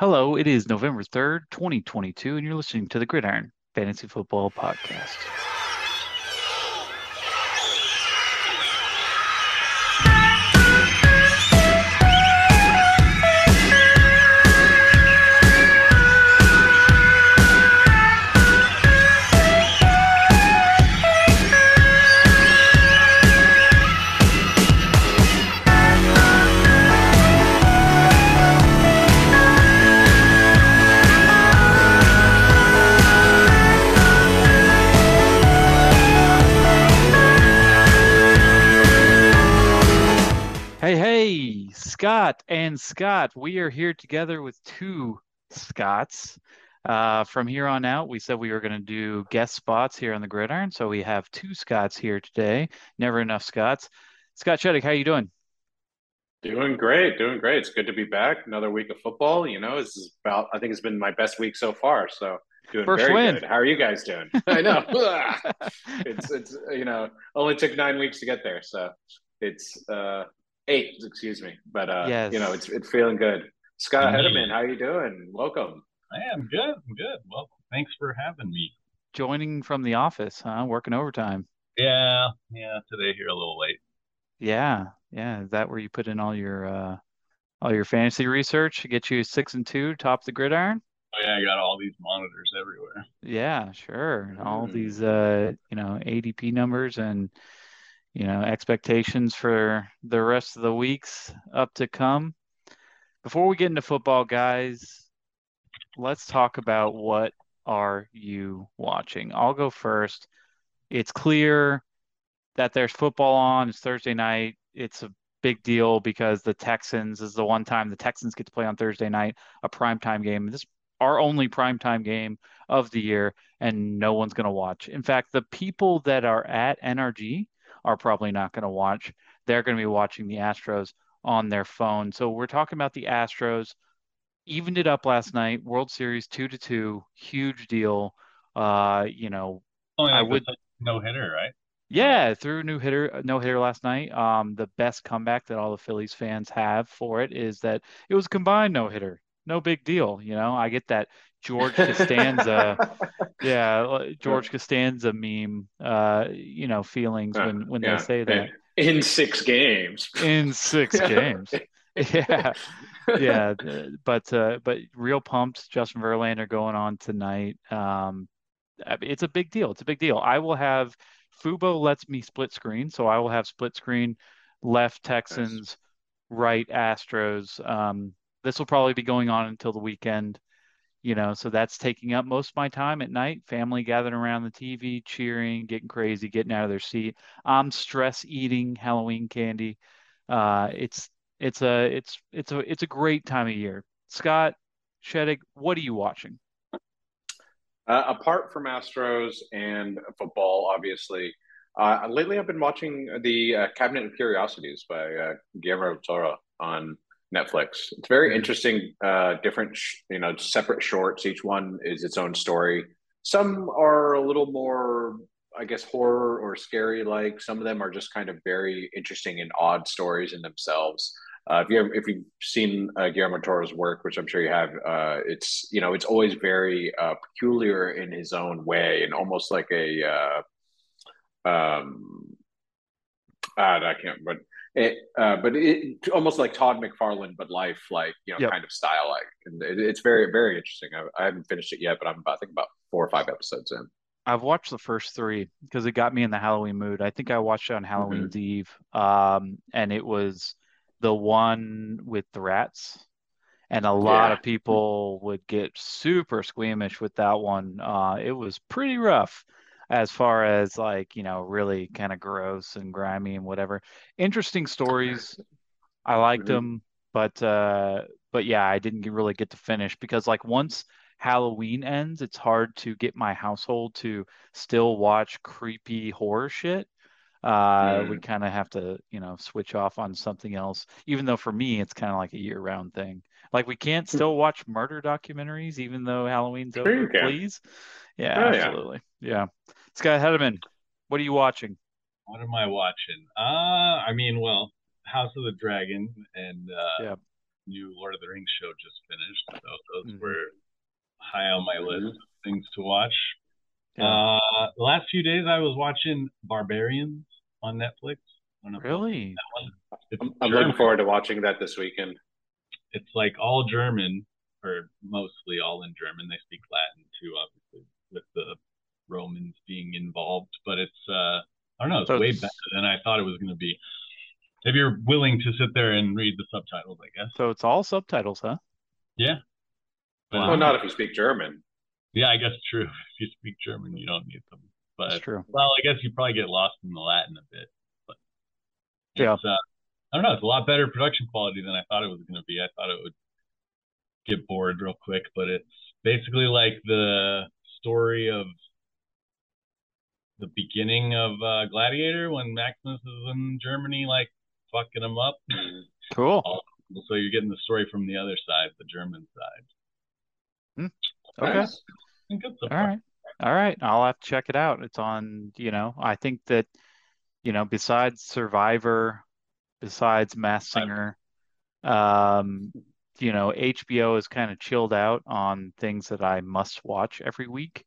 Hello, it is November 3rd, 2022, and you're listening to the Gridiron Fantasy Football Podcast. Scott and Scott. We are here together with two Scotts. Uh, from here on out, we said we were going to do guest spots here on the Gridiron, so we have two Scotts here today. Never enough Scotts. Scott Sheddick, how you doing? Doing great, doing great. It's good to be back. Another week of football. You know, this is about. I think it's been my best week so far. So doing First very win. good. How are you guys doing? I know. it's it's you know only took nine weeks to get there, so it's uh eight, excuse me. But uh, Yes. you know, it's it's feeling good. Scott Mhm. Hederman, how you doing? Welcome. I am good. I'm good. Well, thanks for having me. Joining from the office, huh? Working overtime. Yeah, yeah. Today here a little late. Yeah, yeah. Is that where you put in all your uh all your fantasy research to get you six and two, top the gridiron? Oh yeah, I got all these monitors everywhere. Yeah, sure. All Mm. these uh, you know, ADP numbers and you know, expectations for the rest of the weeks up to come. Before we get into football, guys, let's talk about what are you watching? I'll go first. It's clear that there's football on. It's Thursday night. It's a big deal because the Texans is the one time the Texans get to play on Thursday night, a primetime game. This is our only primetime game of the year, and no one's going to watch. In fact, the people that are at NRG are probably not going to watch. They're going to be watching the Astros on their phone. So we're talking about the Astros. Evened it up last night, World Series two to two, huge deal. Uh, you know, Oh, yeah, I would- no hitter, right? yeah, threw a new hitter, no hitter last night. Um, the best comeback that all the Phillies fans have for it is that it was a combined no hitter. No big deal, you know. I get that George Costanza, yeah, uh, George Costanza meme, uh, you know, feelings when when Yeah, they say that in six games. in six games. Yeah, yeah, but uh, but real pumped. Justin Verlander going on tonight. Um, it's a big deal. It's a big deal. I will have Fubo lets me split screen, so I will have split screen left Texans, right Astros. Um, this will probably be going on until the weekend, you know, so that's taking up most of my time at night. Family gathering around the TV, cheering, getting crazy, getting out of their seat. I'm stress eating Halloween candy. Uh, it's it's a it's it's a it's a great time of year. Scott Sheddick, what are you watching? Uh, apart from Astros and football, obviously, uh, lately I've been watching the uh, Cabinet of Curiosities by uh, Guillermo Toro on Netflix. It's very interesting, uh, different, sh- you know, separate shorts. Each one is its own story. Some are a little more, I guess, horror or scary like. Some of them are just kind of very interesting and odd stories in themselves. Uh, if you have, if you've seen uh, Guillermo Toro's work, which I'm sure you have, uh, it's you know it's always very uh, peculiar in his own way, and almost like a uh, um, I can't, but it, uh, but it almost like Todd McFarlane, but life like you know Yep. kind of style like, and it, it's very very interesting. I, I haven't finished it yet, but I'm about, I think about four or five episodes in. I've watched the first three because it got me in the Halloween mood. I think I watched it on Halloween's Eve, um, and it was the one with the rats. And a lot Yeah. of people would get super squeamish with that one. Uh, it was pretty rough as far as like, you know, really kind of gross and grimy and whatever. Interesting stories. I liked Mhm. them, but uh, but yeah, I didn't really get to finish because like once Halloween ends, it's hard to get my household to still watch creepy horror shit. Uh, we Mm. kind of have to, you know, switch off on something else, even though for me it's kind of like a year-round thing. Like we can't still watch murder documentaries even though Halloween's over, please. Yeah, Oh, absolutely. Yeah. Scott Hederman, what are you watching? What am I watching? Uh, I mean, well, House of the Dragon and uh, Yeah. new Lord of the Rings show just finished. So mm-hmm. were high on my list of things to watch. Yeah. Uh, the last few days, I was watching Barbarians on Netflix. Really? I'm, I'm looking forward to watching that this weekend. It's like all German, or mostly all in German. They speak Latin too, obviously, with the Romans being involved. But it's uh, I don't know, it's so way it's, better than I thought it was going to be. If you're willing to sit there and read the subtitles, I guess. So it's all subtitles, huh? Yeah. But, well, not if you speak German. Yeah, I guess true. If you speak German, you don't need them. But That's true. Well, I guess you probably get lost in the Latin a bit. But yeah, uh, I don't know. It's a lot better production quality than I thought it was going to be. I thought it would get bored real quick, but it's basically like the story of the beginning of uh, Gladiator when Maximus is in Germany, like fucking him up. Cool. So you're getting the story from the other side, the German side. Hmm. Okay. So All right. All right. I'll have to check it out. It's on, you know, I think that, you know, besides Survivor, besides Mass Singer, um, you know, HBO is kind of chilled out on things that I must watch every week.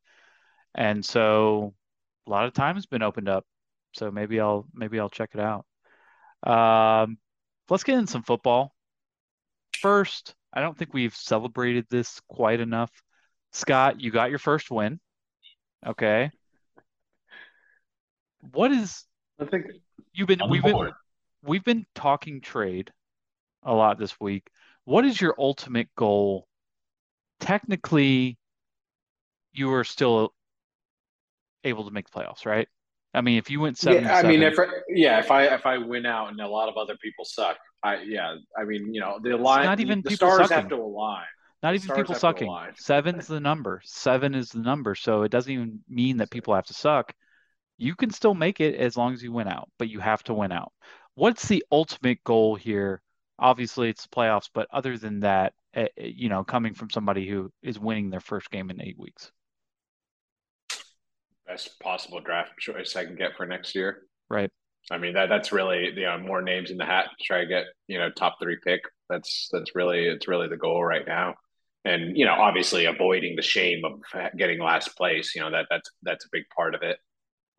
And so a lot of time has been opened up. So maybe I'll maybe I'll check it out. Um, let's get in some football. First, I don't think we've celebrated this quite enough. Scott, you got your first win. Okay. What is I think you've been we've been we've been talking trade a lot this week. What is your ultimate goal? Technically, you are still able to make the playoffs, right? I mean, if you went seven, yeah, I mean, if yeah, if I if I win out and a lot of other people suck, I yeah, I mean, you know, the line, not even the, the stars sucking. have to align. Not even people sucking. Seven's the number. Seven is the number, so it doesn't even mean that people have to suck. You can still make it as long as you win out, but you have to win out. What's the ultimate goal here? Obviously, it's the playoffs, but other than that, eh, eh, you know, coming from somebody who is winning their first game in eight weeks best possible draft choice I can get for next year. Right. I mean that that's really you know more names in the hat to try to get you know top three pick. That's that's really it's really the goal right now, and you know obviously avoiding the shame of getting last place. You know that that's that's a big part of it.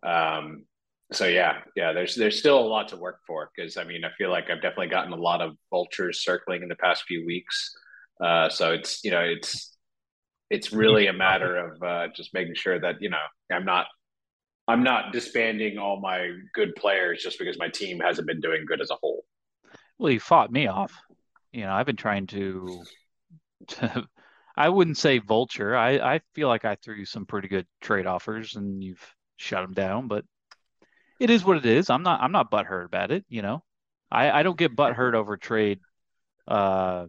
Um, so yeah, yeah. There's there's still a lot to work for because I mean I feel like I've definitely gotten a lot of vultures circling in the past few weeks. Uh, so it's you know it's it's really a matter of uh, just making sure that you know I'm not I'm not disbanding all my good players just because my team hasn't been doing good as a whole. Well, you fought me off. You know, I've been trying to. to I wouldn't say vulture. I, I feel like I threw some pretty good trade offers and you've shut them down, but it is what it is. I'm not I'm not butthurt about it. You know, I I don't get butthurt over trade uh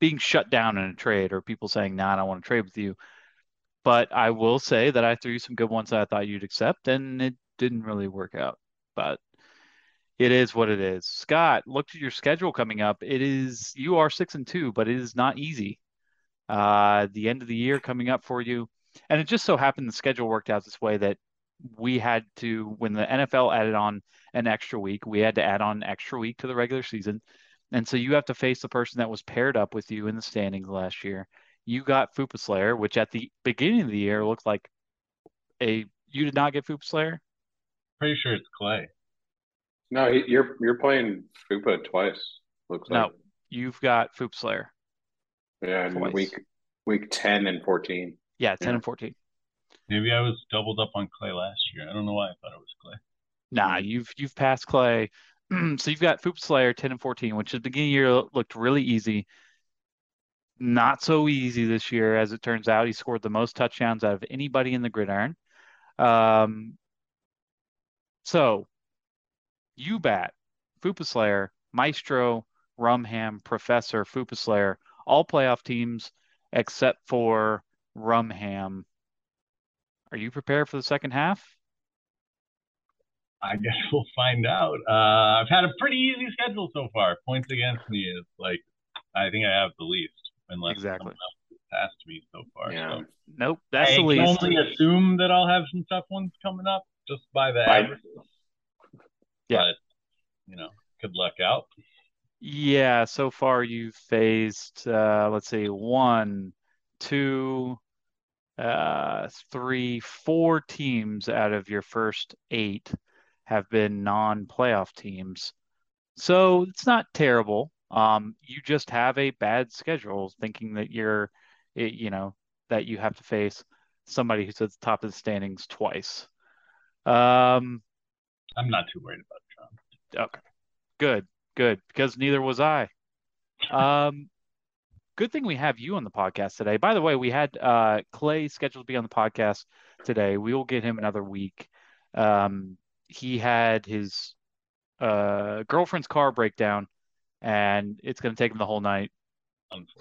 being shut down in a trade or people saying, nah, I don't want to trade with you. But I will say that I threw you some good ones that I thought you'd accept, and it didn't really work out. But it is what it is. Scott, look at your schedule coming up. It is you are six and two, but it is not easy. Uh, the end of the year coming up for you, and it just so happened the schedule worked out this way that we had to when the NFL added on an extra week, we had to add on an extra week to the regular season. And so you have to face the person that was paired up with you in the standings last year. You got Fupa Slayer, which at the beginning of the year looked like a you did not get Fupa Slayer? Pretty sure it's Clay. No, you're you're playing Fupa twice. Looks no, like. you've got Fupa Slayer. Yeah, in twice. week week ten and fourteen. Yeah, ten yeah. and fourteen. Maybe I was doubled up on Clay last year. I don't know why I thought it was Clay. Nah, you've you've passed Clay. so you've got Foop Slayer 10 and 14, which at the beginning of the year looked really easy. Not so easy this year, as it turns out. He scored the most touchdowns out of anybody in the gridiron. Um, so you bat, Fupa Slayer, Maestro, Rumham, Professor, Fupa Slayer, all playoff teams except for Rumham. Are you prepared for the second half? I guess we'll find out. Uh, I've had a pretty easy schedule so far. Points against me is like I think I have the least, unless exactly past me so far. Yeah. So nope, that's I the least. I can only assume that I'll have some tough ones coming up just by the average. Yeah. But, you know, good luck out. Yeah, so far you've faced uh let's see, one, two, uh three, four teams out of your first eight have been non-playoff teams. So it's not terrible. Um, you just have a bad schedule, thinking that you're, it, you know, that you have to face somebody who's at the top of the standings twice. Um, I'm not too worried about John. okay, good, good, because neither was I. Um, good thing we have you on the podcast today. By the way, we had uh, Clay scheduled to be on the podcast today. We will get him another week. Um, he had his uh, girlfriend's car breakdown, and it's going to take him the whole night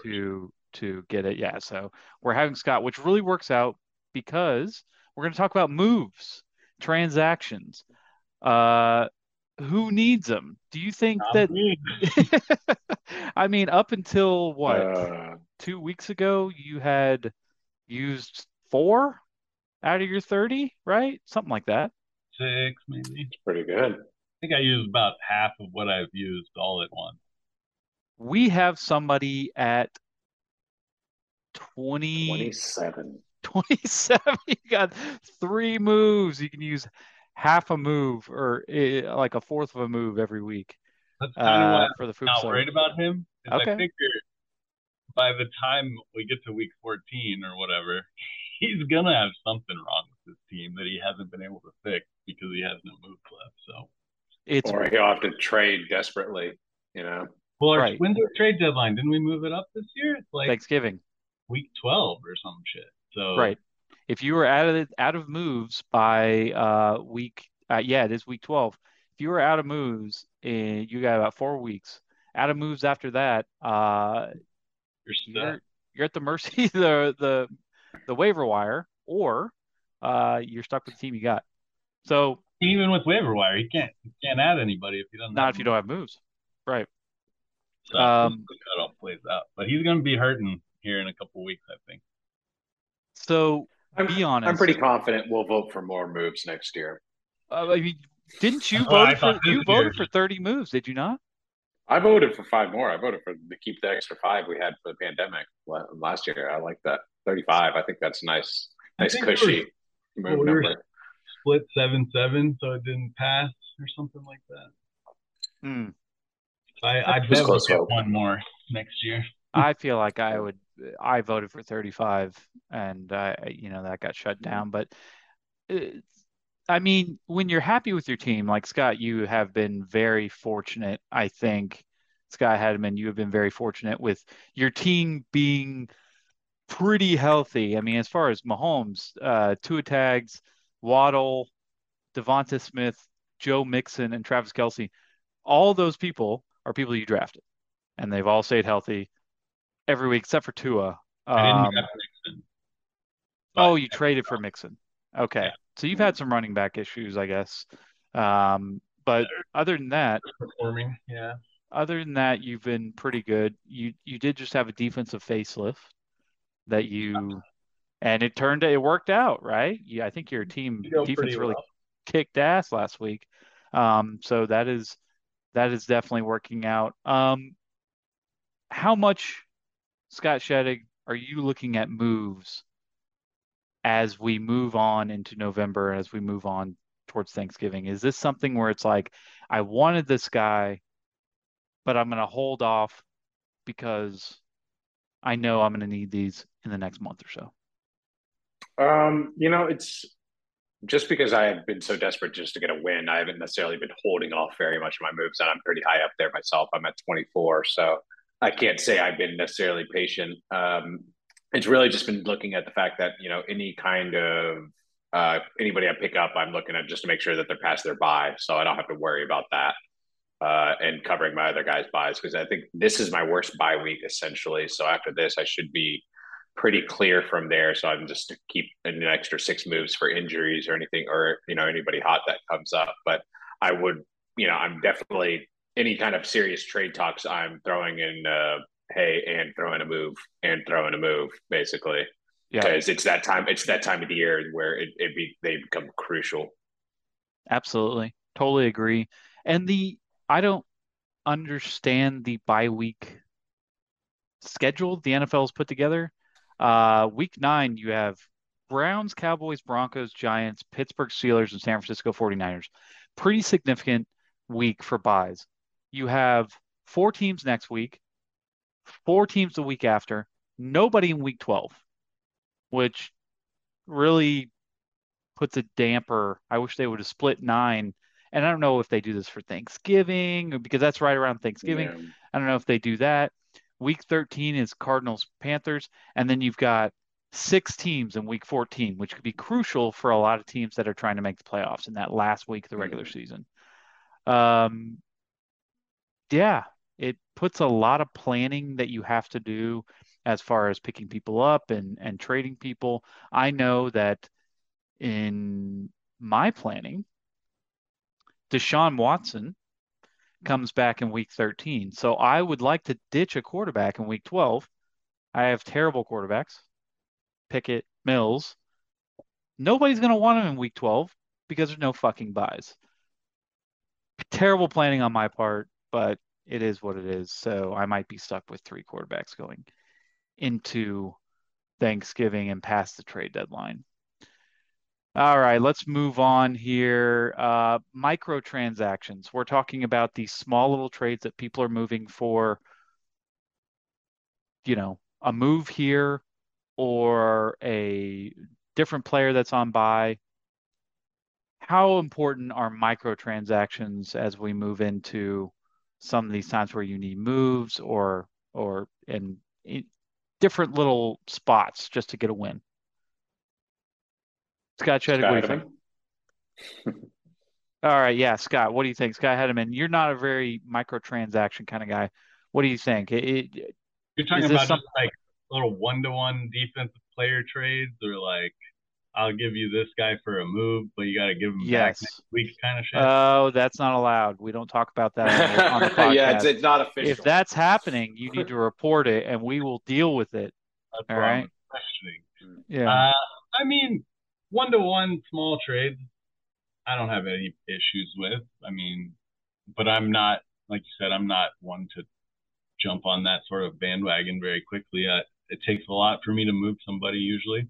to to get it. Yeah, so we're having Scott, which really works out because we're going to talk about moves, transactions. Uh, who needs them? Do you think Not that? me. I mean, up until what, Uh, two weeks ago, you had used four out of your 30, right? Something like that. Six, maybe. it's pretty good. I think I used about half of what I've used all at once. We have somebody at 20, 27. 27. You got three moves. You can use half a move or eh, like a fourth of a move every week That's kind of why uh, for the food not side. worried about him. Okay. I figure by the time we get to week 14 or whatever, he's gonna have something wrong with his team that he hasn't been able to fix because he has no moves left. So, It's Or he'll have to trade desperately, you know? well, our, Right. when's our trade deadline? Didn't we move it up this year? It's like Thanksgiving. week 12 or some shit. So, Right. If you were out of out of moves by uh week uh, yeah, it is week 12. If you were out of moves, and you got about four weeks. Out of moves after that, uh you're you're you're at the mercy of the the the waiver wire or uh you're stuck with the team you got. So Even with waiver wire, you can't he can't add anybody if he doesn't. not if you don't have moves. Right. So Um, we'll how it all plays out. But he's gonna be hurting here in a couple weeks, I think. So I'm, be honest. I'm pretty confident we'll vote for more moves next year. Uh, I mean, didn't you That's what I vote for you voted year. for 30 moves, did you not? I voted for five more. I voted for to keep the extra five we had for the pandemic last year. I like that. 35. I think that's nice, nice think we were- cushy move well, we were- number. Split seven seven, so it didn't pass or something like that. Hmm. I I It was bet we'll get vote. one more next year. I feel like I would. I voted for 35, and I, you know, that got shut mm-hmm. down. But it's, I mean, when you're happy with your team, like Scott, you have been very fortunate. I think Scott Hadman, you have been very fortunate with your team being pretty healthy. I mean, as far as Mahomes, uh, Tua tags, Waddle, DeVonta Smith, Joe Mixon, and Travis Kelce, all those people are people you drafted, and they've all stayed healthy every week except for Tua. Um, Mixon. oh, you traded for Mixon. Okay, Yeah. so you've had some running back issues, I guess. Um, but other than that, performing. Yeah. other than that, you've been pretty good. You you did just have a defensive facelift that you, and it turned it worked out, right? Yeah, I think your team You defense really well. kicked ass last week. Um, so that is that is definitely working out. Um, how much, Scott Sheddick, are you looking at moves as we move on into November, as we move on towards Thanksgiving? Is this something where it's like, I wanted this guy, but I'm going to hold off because I know I'm going to need these in the next month or so? Um, you know, it's just because I have been so desperate just to get a win. I haven't necessarily been holding off very much of my moves, and I'm pretty high up there myself. I'm at 24, so I can't say I've been necessarily patient. Um, it's really just been looking at the fact that you know any kind of uh, anybody I pick up, I'm looking at just to make sure that they're past their bye, so I don't have to worry about that. Uh, and covering my other guys' byes because I think this is my worst bye week essentially. So after this, I should be pretty clear from there. So I'm just to keep an extra six moves for injuries or anything, or you know anybody hot that comes up. But I would, you know, I'm definitely any kind of serious trade talks. I'm throwing in, uh, hey, and throwing a move and throwing a move basically Yeah, because it's that time. It's that time of the year where it, it be they become crucial. absolutely. Totally agree. And the I don't understand the bye week schedule the NFL's put together. Uh, week nine, you have Browns, Cowboys, Broncos, Giants, Pittsburgh Steelers, and San Francisco 49ers. Pretty significant week for byes. You have four teams next week, four teams the week after, nobody in week 12, which really puts a damper. I wish they would have split nine. And I don't know if they do this for Thanksgiving because that's right around Thanksgiving. Yeah. I don't know if they do that. Week 13 is Cardinals Panthers. And then you've got six teams in week 14, which could be crucial for a lot of teams that are trying to make the playoffs in that last week of the regular mm-hmm. season. Um, yeah, it puts a lot of planning that you have to do as far as picking people up and and trading people. I know that in my planning, Deshaun Watson comes back in week 13. So I would like to ditch a quarterback in week 12. I have terrible quarterbacks. Pickett, Mills. Nobody's going to want him in week 12 because there's no fucking byes. Terrible planning on my part, but it is what it is. So I might be stuck with three quarterbacks going into Thanksgiving and past the trade deadline. All right, let's move on here. Uh, microtransactions. We're talking about these small little trades that people are moving for, you know, a move here or a different player that's on bye. How important are microtransactions as we move into some of these times where you need moves or or in, in different little spots just to get a win? Scott Chadwick, what do you think? All right, yeah, Scott, what do you think? Scott Hedeman, you're not a very microtransaction kind of guy. What do you think? It, it, you're talking about some... just like little one-to-one defensive player trades, or like I'll give you this guy for a move, but you got to give him yes. back next week kind of shit. Oh, that's not allowed. We don't talk about that on the, on the podcast. yeah, it's, it's, not official. If that's happening, you need to report it, and we will deal with it. That's all right. questioning. Yeah. Uh, I mean, one to one small trades, I don't have any issues with. I mean, but I'm not like you said, I'm not one to jump on that sort of bandwagon very quickly. I, it takes a lot for me to move somebody usually.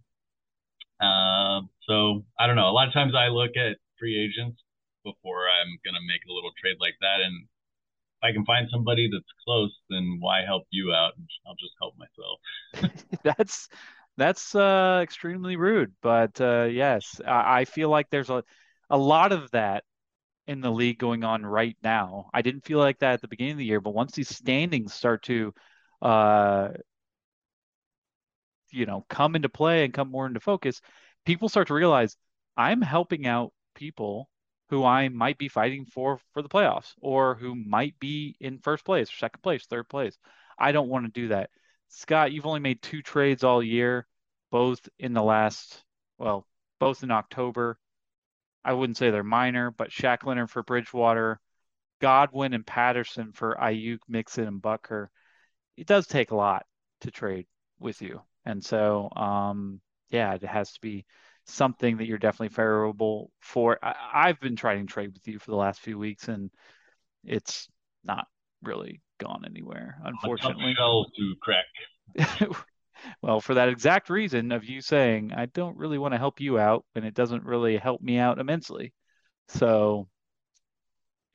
Uh, so I don't know. A lot of times I look at free agents before I'm gonna make a little trade like that, and if I can find somebody that's close, then why help you out? I'll just help myself. that's that's uh, extremely rude, but uh, yes, I, I feel like there's a a lot of that in the league going on right now. I didn't feel like that at the beginning of the year, but once these standings start to, uh, you know, come into play and come more into focus, people start to realize I'm helping out people who I might be fighting for for the playoffs or who might be in first place, second place, third place. I don't want to do that. Scott, you've only made two trades all year, both in the last, well, both in October. I wouldn't say they're minor, but Shaq Leonard for Bridgewater, Godwin and Patterson for Aiyuk, Mixon, and Butker. It does take a lot to trade with you. And so, um, yeah, it has to be something that you're definitely favorable for. I, have been trying to trade with you for the last few weeks, and it's not really gone anywhere, unfortunately. To crack. well, for that exact reason of you saying I don't really want to help you out, and it doesn't really help me out immensely. So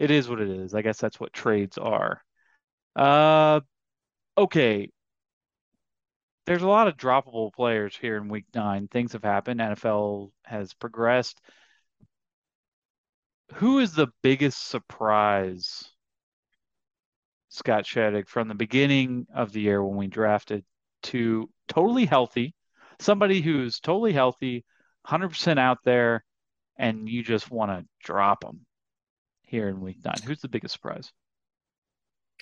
it is what it is. I guess that's what trades are. Uh, okay. There's a lot of droppable players here in week nine. Things have happened. NFL has progressed. Who is the biggest surprise Scott Sheddick from the beginning of the year when we drafted to totally healthy, somebody who's totally healthy, 100% out there, and you just want to drop them here in week nine? Who's the biggest surprise?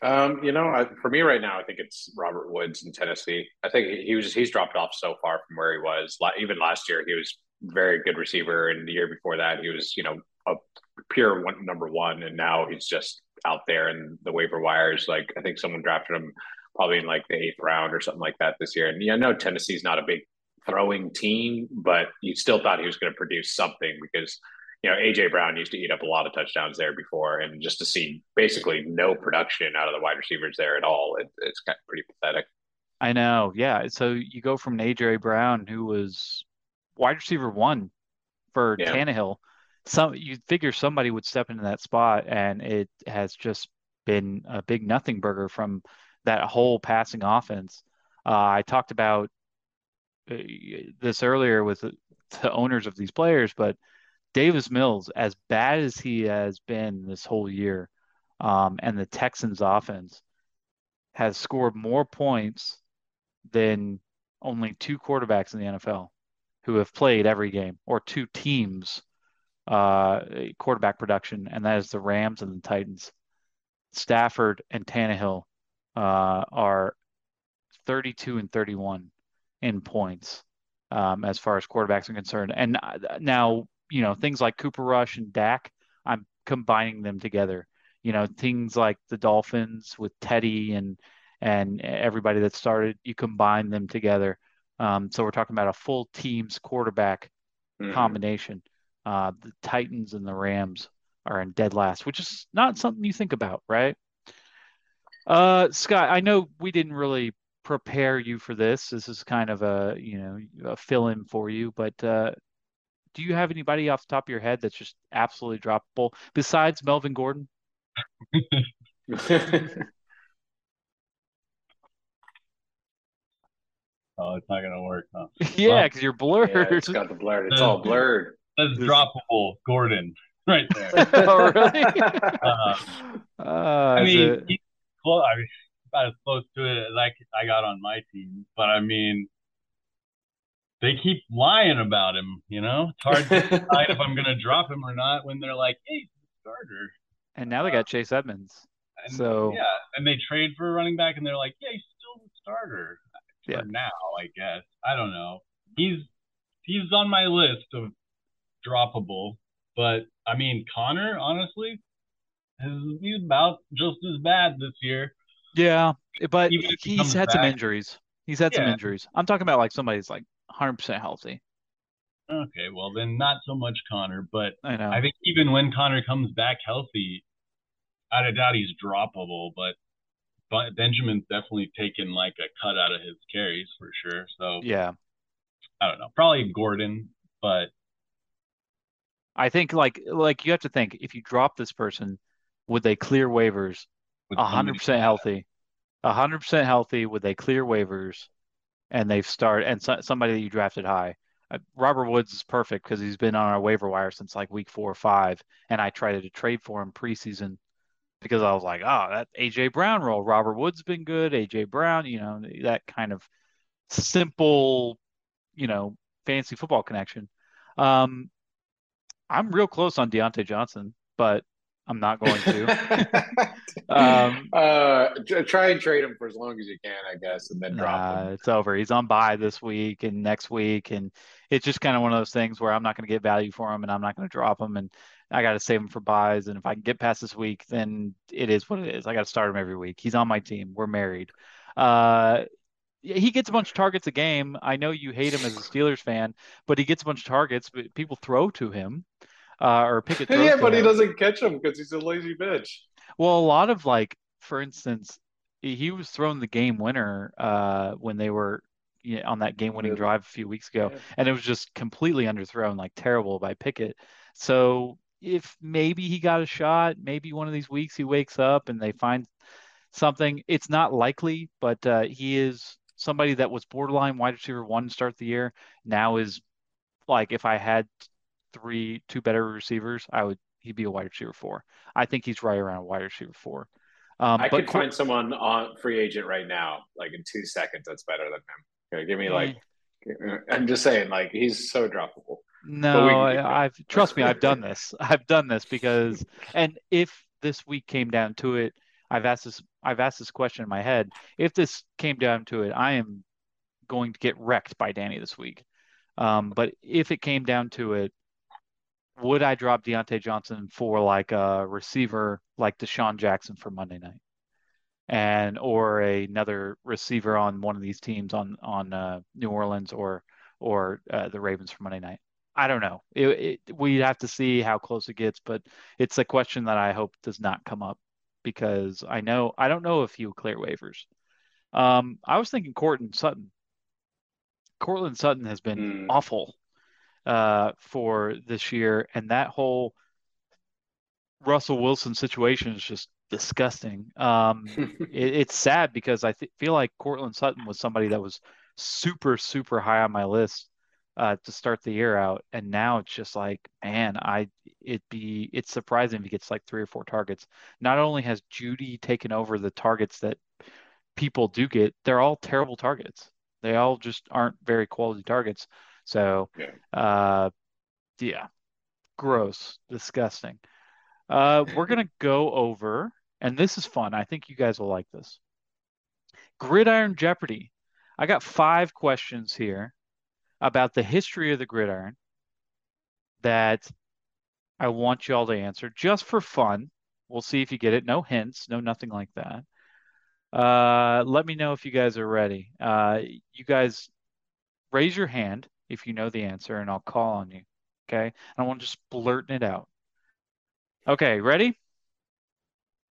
Um, you know, I, for me right now, I think it's Robert Woods in Tennessee. I think he was he's dropped off so far from where he was. Even last year, he was very good receiver, and the year before that, he was you know a pure one, number one, and now he's just out there in the waiver wires. Like I think someone drafted him probably in like the eighth round or something like that this year. And yeah, know Tennessee's not a big throwing team, but you still thought he was going to produce something because you know, AJ Brown used to eat up a lot of touchdowns there before, and just to see basically no production out of the wide receivers there at all, it, it's kind of pretty pathetic. I know, yeah. So you go from an AJ Brown who was wide receiver one for yeah. Tannehill. Some you figure somebody would step into that spot, and it has just been a big nothing burger from that whole passing offense. Uh, I talked about uh, this earlier with the owners of these players, but Davis Mills, as bad as he has been this whole year, um, and the Texans offense has scored more points than only two quarterbacks in the NFL who have played every game, or two teams uh, quarterback production, and that is the Rams and the Titans. Stafford and Tannehill uh, are 32 and 31 in points um, as far as quarterbacks are concerned. And uh, now you know, things like Cooper Rush and Dak, I'm combining them together. You know, things like the Dolphins with Teddy and and everybody that started, you combine them together. Um, so we're talking about a full team's quarterback mm-hmm. combination. Uh, the Titans and the Rams are in dead last, which is not something you think about, right? Uh, Scott, I know we didn't really prepare you for this. This is kind of a you know a fill in for you, but uh, do you have anybody off the top of your head that's just absolutely droppable besides Melvin Gordon? Oh, it's not gonna work, huh? yeah, because you're blurred. Yeah, it's got the blurred. It's all blurred. That's droppable, Gordon, right there. oh, really? uh, uh, I mean, he, well, I mean, about as close to it as I, I got on my team, but I mean, they keep lying about him. You know, it's hard to decide if I'm going to drop him or not when they're like, "Hey, starter." And now they got uh, Chase Edmonds. And, so yeah, and they trade for a running back, and they're like, "Yeah, he's still the starter for yeah. now, I guess." I don't know. He's he's on my list of droppable, but I mean, Conner, honestly, he's about just as bad this year. Yeah, but he's had back. some injuries. He's had yeah. some injuries. I'm talking about like somebody's like 100% healthy. Okay, well then not so much Conner, but I know. I think even when Conner comes back healthy, I doubt he's droppable, but but Benjamin's definitely taken like a cut out of his carries for sure. So yeah, I don't know, probably Gordon, but I think like like you have to think if you drop this person, would they clear waivers? hundred percent healthy, hundred percent healthy. Would they clear waivers? And they've started and so, somebody that you drafted high. Uh, Robert Woods is perfect because he's been on our waiver wire since like week four or five, and I tried to trade for him preseason because I was like, oh, that AJ Brown role. Robert Woods been good. AJ Brown, you know, that kind of simple, you know, fancy football connection. Um, I'm real close on Diontae Johnson, but I'm not going to. um, uh, try and trade him for as long as you can, I guess, and then drop him. It's over. He's on bye this week and next week, and it's just kind of one of those things where I'm not going to get value for him, and I'm not going to drop him, and I got to save him for byes. And if I can get past this week, then it is what it is. I got to start him every week. He's on my team. We're married. Uh, he gets a bunch of targets a game. I know you hate him as a Steelers fan, but he gets a bunch of targets. But people throw to him uh, or Pickett. yeah, but he doesn't catch them because he's a lazy bitch. Well, a lot of like, for instance, he was throwing the game winner uh, when they were you know, on that game-winning drive a few weeks ago, yeah. and it was just completely underthrown, like terrible by Pickett. So if maybe he got a shot, maybe one of these weeks he wakes up and they find something. It's not likely, but uh, he is somebody that was borderline wide receiver one to start the year. Now is like if I had three, two better receivers, I would he'd be a wide receiver four. I think he's right around a wide receiver four. Um, I could find someone on free agent right now, like in two seconds, that's better than him. Okay, give me like, I'm just saying, like he's so droppable. No, I, I've trust me, I've done this. I've done this because, and if this week came down to it, I've asked this. I've asked this question in my head. If this came down to it, I am going to get wrecked by Danny this week. Um, but if it came down to it, would I drop Diontae Johnson for like a receiver like DeSean Jackson for Monday night, and or a, another receiver on one of these teams on on uh, New Orleans or or uh, the Ravens for Monday night? I don't know. It, it, we have to see how close it gets, but it's a question that I hope does not come up because I know I don't know if he will clear waivers. Um, I was thinking Courtland Sutton. Courtland Sutton has been mm. awful uh, for this year, and that whole Russell Wilson situation is just disgusting. Um, it, it's sad because I th- feel like Courtland Sutton was somebody that was super, super high on my list uh, to start the year out, and now it's just like, man, I it be it's surprising if he gets like three or four targets. Not only has Jeudy taken over the targets that people do get, they're all terrible targets. They all just aren't very quality targets. So, yeah, uh, yeah gross, disgusting. Uh, we're gonna go over, and this is fun. I think you guys will like this. Gridiron Jeopardy. I got five questions here about the history of the gridiron that I want you all to answer just for fun. We'll see if you get it. No hints, no nothing like that. Uh, let me know if you guys are ready. Uh, you guys raise your hand if you know the answer, and I'll call on you. Okay. I want to just blurting it out. Okay, ready?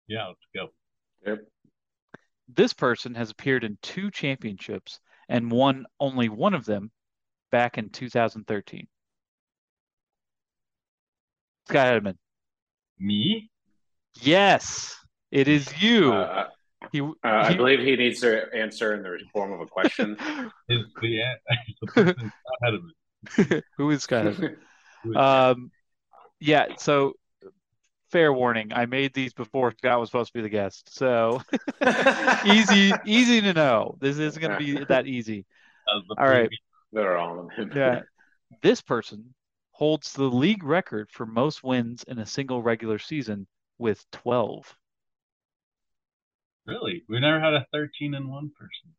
Yeah, let's go. Yep. This person has appeared in two championships and won only one of them back in 2013. Scott Edmond. Me? Yes, it is you. Uh, he, uh, he, I believe he needs to answer in the form of a question. is the, the person Scott Who is Scott Edmond? um, yeah, so fair warning. I made these before Scott was supposed to be the guest, so easy, easy to know. This isn't going to be that easy. All right, they're all of them. yeah. This person holds the league record for most wins in a single regular season with 12. Really? We never had a 13 and 1 person.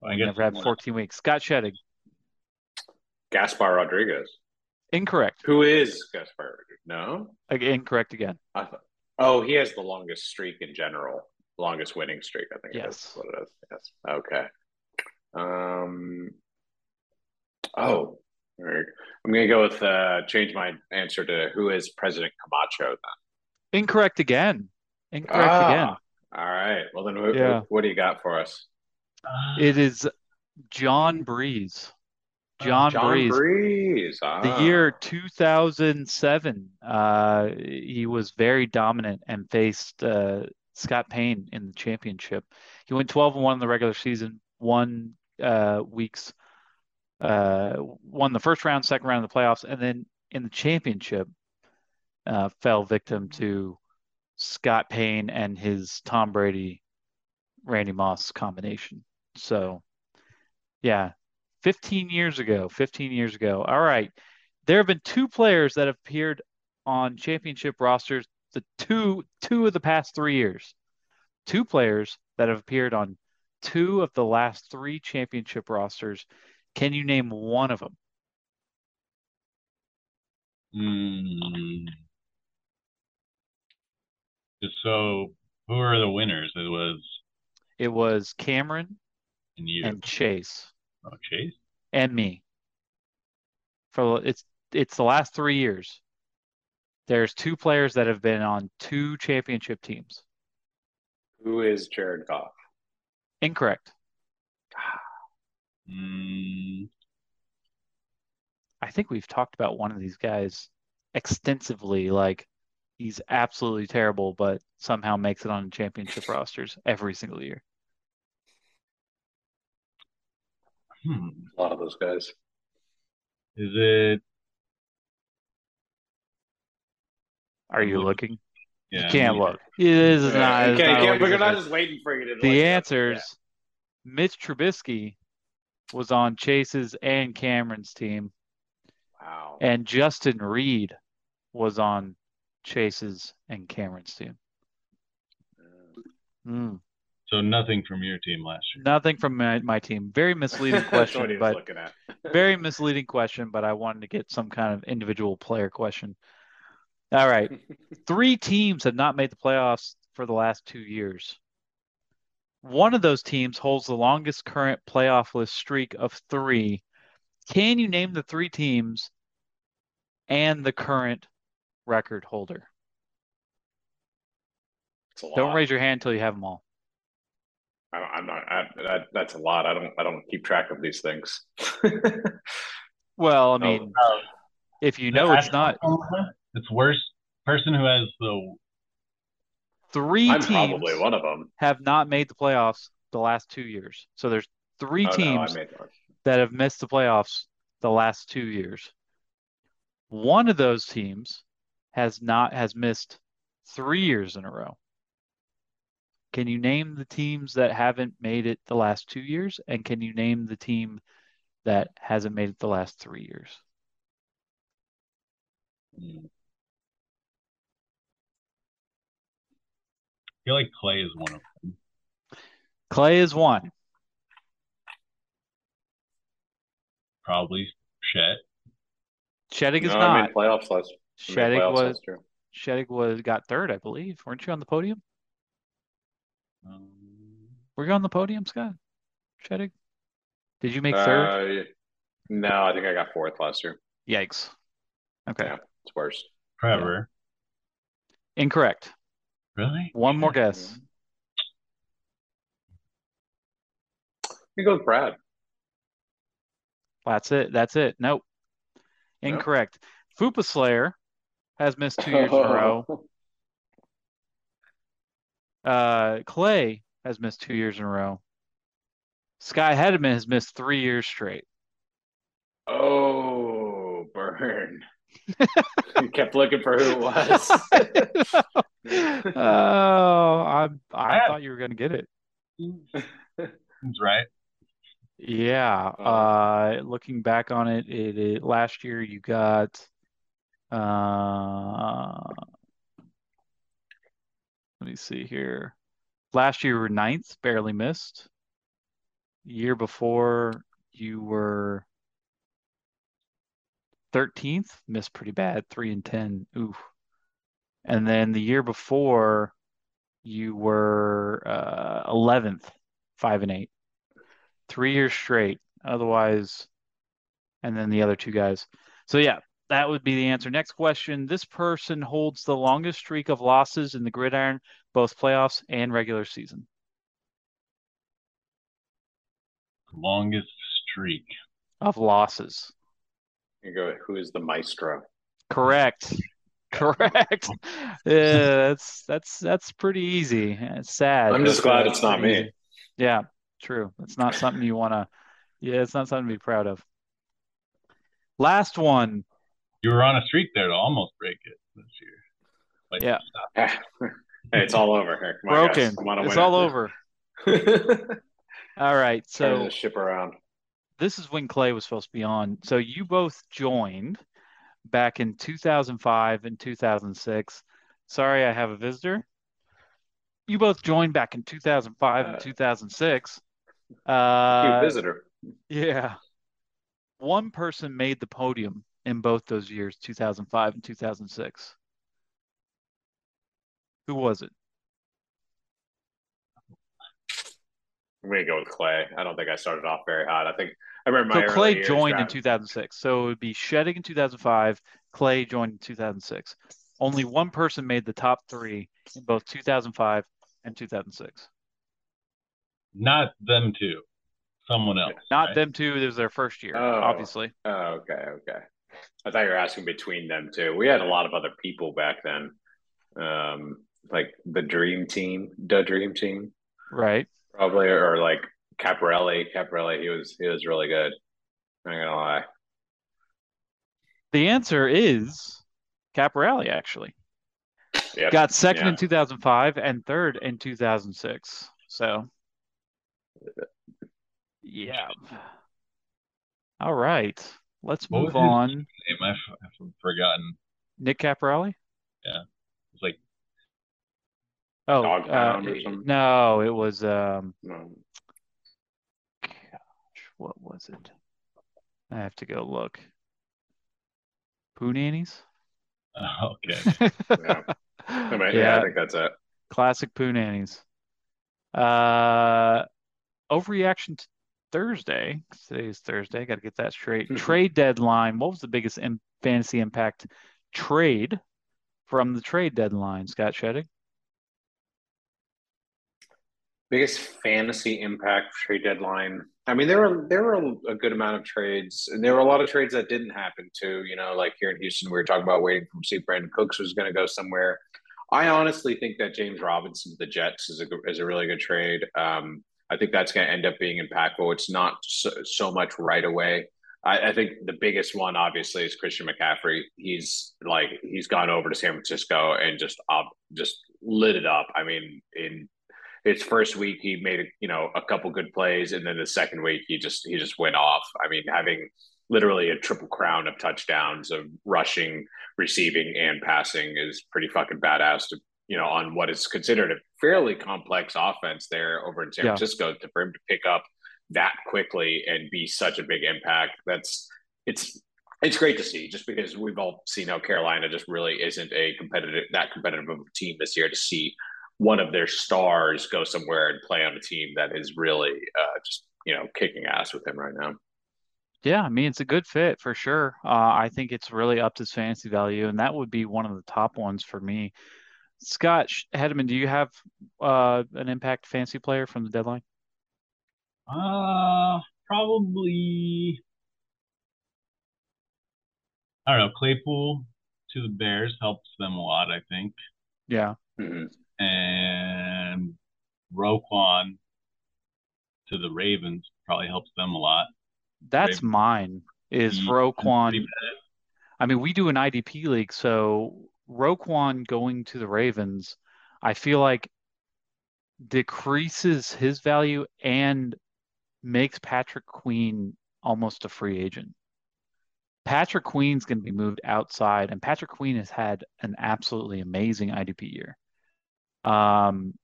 Well, I guess never had 14 weeks. Scott Shedding. Gaspar Rodriguez. Incorrect. Who is Gaspar? Rodriguez? No? Incorrect again. Thought, oh, he has the longest streak in general. Longest winning streak, I think yes. what it is. Yes. Okay. Um Oh, I'm going to go with uh, change my answer to who is President Camacho then. Incorrect again. Incorrect ah, again. All right. Well, then who, yeah. what do you got for us? It is John Breeze. John, Breeze. John Breeze. Breeze. Ah. The year 2007, uh, he was very dominant and faced uh, Scott Payne in the championship. He went 12 and 1 in the regular season, one uh, weeks uh, won the first round, second round of the playoffs, and then in the championship, uh, fell victim to Scott Payne and his Tom Brady, Randy Moss combination. So, yeah, 15 years ago, 15 years ago. All right. There have been two players that have appeared on championship rosters the two two of the past 3 years. Two players that have appeared on two of the last 3 championship rosters can you name one of them? Mm. So, who are the winners? It was. It was Cameron and you and Chase. Oh, Chase and me. For it's it's the last three years. There's two players that have been on two championship teams. Who is Jared Goff? Incorrect. Mm. I think we've talked about one of these guys extensively. Like he's absolutely terrible, but somehow makes it on championship rosters every single year. Hmm. A lot of those guys. Is it? Are you looking? Yeah, you can't look. It is yeah. not. Okay, not we're not just waiting for you to. The answers: Mitch Trubisky was on Chase's and Cameron's team. Wow. And Justin Reed was on Chase's and Cameron's team. Mm. So nothing from your team last year. Nothing from my, my team. Very misleading question, but very misleading question. But I wanted to get some kind of individual player question. All right, three teams have not made the playoffs for the last two years. One of those teams holds the longest current playoff list streak of three. Can you name the three teams and the current record holder. Don't raise your hand until you have them all. I am not. I, that's a lot. I don't. I don't keep track of these things. well, I mean, oh, if you know it's not, it's worse. Person who has the three I'm teams probably one of them have not made the playoffs the last two years. So there's three oh, teams no, that have missed the playoffs the last two years. One of those teams has not has missed three years in a row. Can you name the teams that haven't made it the last two years? And can you name the team that hasn't made it the last three years? I feel like Clay is one of them. Clay is one. Probably Shed. Sheddick is no, not. I mean playoffs last. Sheddick was. Sheddick was got third, I believe. Weren't you on the podium? Um, Were you on the podium, Scott? Sheddick? Did you make third? Uh, no, I think I got fourth last year. Yikes. Okay. Yeah, it's worse. Trevor. Incorrect. Really? One more guess. You go with Brad. That's it. That's it. Nope. Incorrect. Nope. Fupa Slayer has missed two years in a row. Uh, Clay has missed two years in a row. Sky Hedman has missed three years straight. Oh, burn. you kept looking for who it was. oh, I I thought you were going to get it. That's right. Yeah. Oh. Uh, looking back on it, it, it last year you got uh let me see here. Last year you were ninth, barely missed. Year before you were 13th, missed pretty bad, 3 and 10. Oof. And then the year before you were uh, 11th, 5 and 8. 3 years straight. Otherwise and then the other two guys. So yeah, that would be the answer. Next question. This person holds the longest streak of losses in the gridiron, both playoffs and regular season. Longest streak of losses. You go, who is the maestro? Correct. Correct. yeah, that's that's that's pretty easy. It's sad. I'm just glad it's not me. Easy. Yeah, true. It's not something you want to. Yeah, it's not something to be proud of. Last one. You were on a streak there to almost break it this year. Like, yeah. hey, it's all over here. Broken. It's all over. all right. So ship around. This is when Clay was supposed to be on. So you both joined back in 2005 and 2006. Sorry, I have a visitor. You both joined back in 2005 uh, and 2006. Uh, visitor. Yeah. One person made the podium in both those years, 2005 and 2006? Who was it? I'm gonna go with Clay. I don't think I started off very hot. I think I remember. So Clay joined in 2006. So it would be Shedding in 2005. Clay joined in 2006. Only one person made the top three in both 2005 and 2006. Not them two. Someone else. Not right? them two. It was their first year, oh, obviously. Oh, okay, okay. I thought you were asking between them too. We had a lot of other people back then, um, like the Dream Team, the Dream Team, right? Probably, or like Caparelli. Caparelli, he was he was really good. I'm not gonna lie. The answer is Caparelli. Actually, yep. got second yeah. in 2005 and third in 2006. So, yeah. All right. Let's what move on. Name? I've, I've, forgotten. Nick Caparelli. Yeah, it's like. Oh uh, no! It was um. No. Gosh, what was it? I have to go look. Poo nannies. Oh, okay. yeah. I mean, yeah. yeah, I think that's it. Classic poo nannies. Uh, overreaction to Thursday. Today's Thursday. Got to get that straight. Trade deadline. What was the biggest fantasy impact trade from the trade deadline, Scott Shedding? Biggest fantasy impact trade deadline. I mean, there were there were a good amount of trades, and there were a lot of trades that didn't happen too. You know, like here in Houston, we were talking about waiting for see Brandin Cooks was going to go somewhere. I honestly think that James Robinson to the Jets is a is a really good trade. Um, I think that's going to end up being impactful. It's not so, so much right away. I, I, think the biggest one, obviously, is Christian McCaffrey. He's like he's gone over to San Francisco and just just lit it up. I mean, in his first week, he made you know a couple good plays, and then the second week, he just he just went off. I mean, having literally a triple crown of touchdowns of rushing, receiving, and passing is pretty fucking badass to you know on what is considered a fairly complex offense there over in San yeah. Francisco to for him to pick up that quickly and be such a big impact. That's it's it's great to see just because we've all seen how Carolina just really isn't a competitive that competitive of a team this year to see one of their stars go somewhere and play on a team that is really uh, just you know kicking ass with him right now. Yeah, I mean it's a good fit for sure. Uh, I think it's really up to his fantasy value, and that would be one of the top ones for me. Scott Hedman, do you have uh, an impact fancy player from the deadline? Uh, probably. I don't know. Claypool to the Bears helps them a lot, I think. Yeah. Mm-hmm. And Roquan to the Ravens probably helps them a lot. That's Ravens. mine. Is Roquan? I mean, we do an IDP league, so Roquan going to the Ravens, I feel like decreases his value and makes Patrick Queen almost a free agent. Patrick Queen's going to be moved outside, and Patrick Queen has had an absolutely amazing IDP year. Um,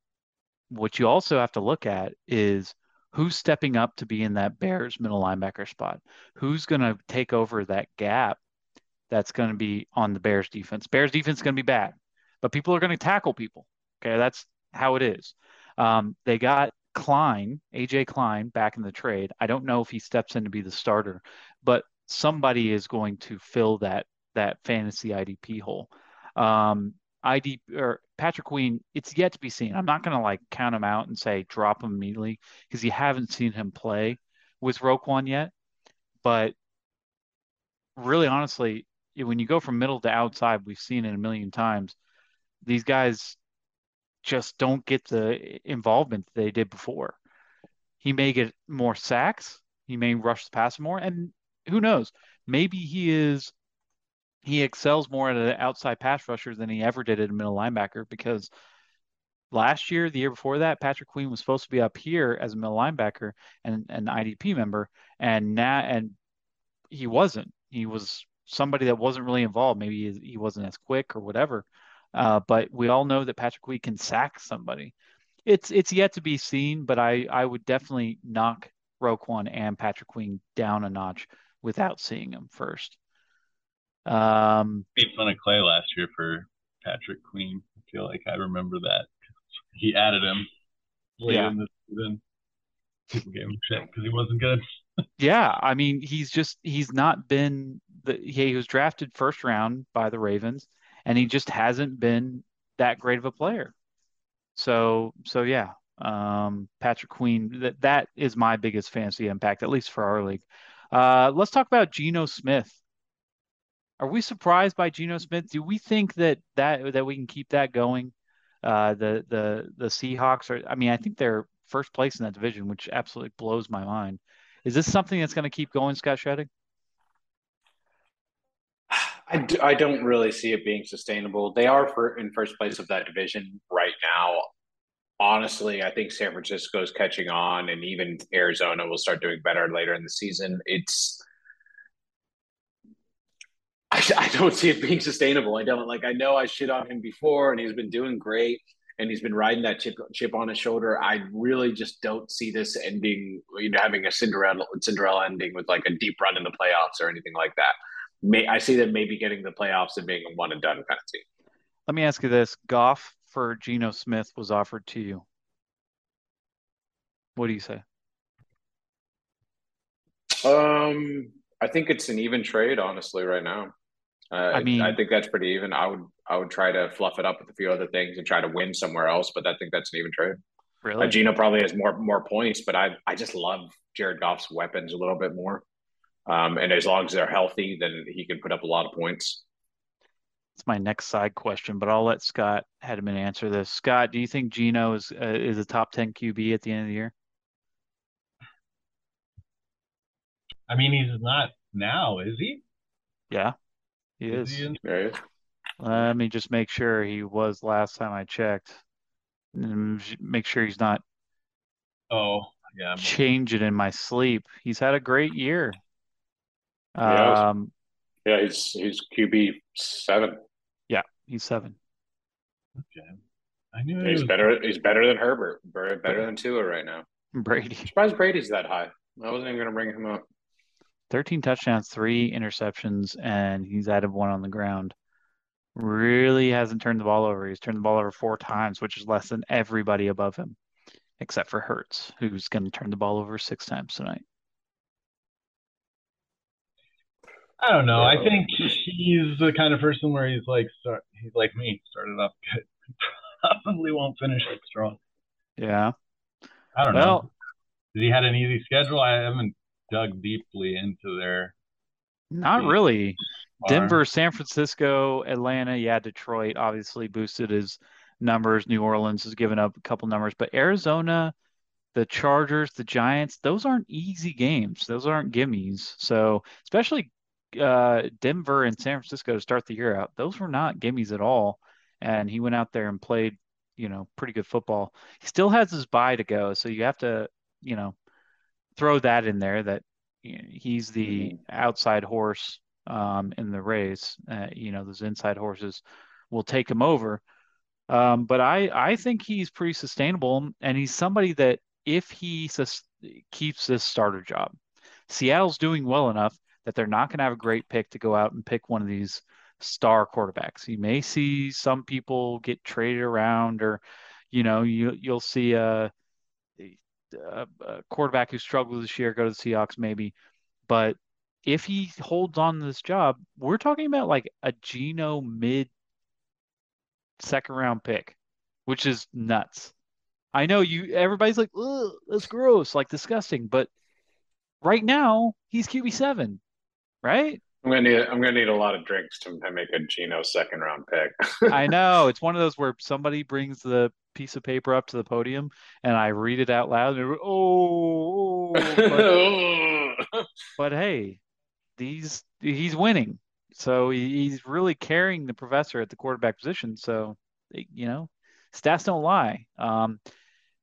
what you also have to look at is who's stepping up to be in that Bears middle linebacker spot. Who's going to take over that gap that's going to be on the Bears defense. Bears defense is going to be bad, but people are going to tackle people. Okay, that's how it is. Um, they got Klein, AJ Klein, back in the trade. I don't know if he steps in to be the starter, but somebody is going to fill that that fantasy IDP hole. Um, ID or Patrick Queen, it's yet to be seen. I'm not going to like count him out and say drop him immediately because you haven't seen him play with Roquan yet. But really, honestly, when you go from middle to outside, we've seen it a million times. These guys just don't get the involvement they did before. He may get more sacks. He may rush the pass more, and who knows? Maybe he is he excels more at an outside pass rusher than he ever did at a middle linebacker because last year, the year before that, Patrick Queen was supposed to be up here as a middle linebacker and an IDP member, and now and he wasn't. He was somebody that wasn't really involved. Maybe he wasn't as quick or whatever. Uh, but we all know that Patrick Queen can sack somebody. It's it's yet to be seen, but I I would definitely knock Roquan and Patrick Queen down a notch without seeing them first. Um, made fun of Clay last year for Patrick Queen. I feel like I remember that he added him yeah. in the season. People gave him shit because he wasn't good. Yeah, I mean, he's just he's not been the he was drafted first round by the Ravens, and he just hasn't been that great of a player. So so yeah, um, Patrick Queen that that is my biggest fantasy impact, at least for our league. Uh, let's talk about Geno Smith. Are we surprised by Geno Smith? Do we think that that that we can keep that going? Uh, the the the Seahawks are. I mean, I think they're first place in that division, which absolutely blows my mind. Is this something that's going to keep going, Scott d- I don't really see it being sustainable. They are for, in first place of that division right now. Honestly, I think San Francisco is catching on, and even Arizona will start doing better later in the season. It's I, I don't see it being sustainable. I don't like. I know I shit on him before, and he's been doing great and he's been riding that chip chip on his shoulder. I really just don't see this ending, you know, having a Cinderella Cinderella ending with like a deep run in the playoffs or anything like that. May I see them maybe getting the playoffs and being a one and done kind of team. Let me ask you this: Goff for Geno Smith was offered to you. What do you say? Um, I think it's an even trade, honestly, right now. Uh, I mean, I think that's pretty even. I would I would try to fluff it up with a few other things and try to win somewhere else, but I think that's an even trade. Really, uh, Geno probably has more more points, but I I just love Jared Goff's weapons a little bit more. Um, and as long as they're healthy, then he can put up a lot of points. It's my next side question, but I'll let Scott Hedman answer this. Scott, do you think Geno is uh, is a top ten QB at the end of the year? I mean, he's not now, is he? Yeah, he is. is. He Let me just make sure he was last time I checked. Make sure he's not. Oh, yeah. Change it in my sleep. He's had a great year. Yeah, um, yeah, he's he's QB seven. Yeah, he's seven. Okay, I knew he's was... better. He's better than Herbert. Better, better than Tua right now. Brady. I'm surprised Brady's that high. I wasn't even going to bring him up. 13 touchdowns, three interceptions, and he's added one on the ground. Really hasn't turned the ball over. He's turned the ball over four times, which is less than everybody above him, except for Hurts, who's going to turn the ball over six times tonight. I don't know. I think he's the kind of person where he's like, start, he's like me, started off good, probably won't finish it strong. Yeah. I don't well, know. Did he had an easy schedule? I haven't dug deeply into their. Not really. Denver, San Francisco, Atlanta, yeah, Detroit obviously boosted his numbers. New Orleans has given up a couple numbers, but Arizona, the Chargers, the Giants, those aren't easy games. Those aren't gimmies. So, especially uh, Denver and San Francisco to start the year out, those were not gimmies at all. And he went out there and played, you know, pretty good football. He still has his bye to go, so you have to, you know, throw that in there that he's the mm-hmm. outside horse um, in the race. Uh, you know, those inside horses will take him over. Um, but I I think he's pretty sustainable, and he's somebody that if he sus- keeps this starter job, Seattle's doing well enough that they're not going to have a great pick to go out and pick one of these star quarterbacks. You may see some people get traded around, or you know, you you'll see a, a, a quarterback who struggled this year go to the Seahawks maybe, but if he holds on to this job, we're talking about like a Geno mid second round pick, which is nuts. I know you everybody's like, that's gross, like disgusting, but right now he's QB seven right? I'm gonna need I'm gonna need a lot of drinks to make a Geno second round pick. I know it's one of those where somebody brings the piece of paper up to the podium and I read it out loud and oh, oh but, but, hey, these he's winning, so he's really carrying the professor at the quarterback position. So you know, stats don't lie. Um,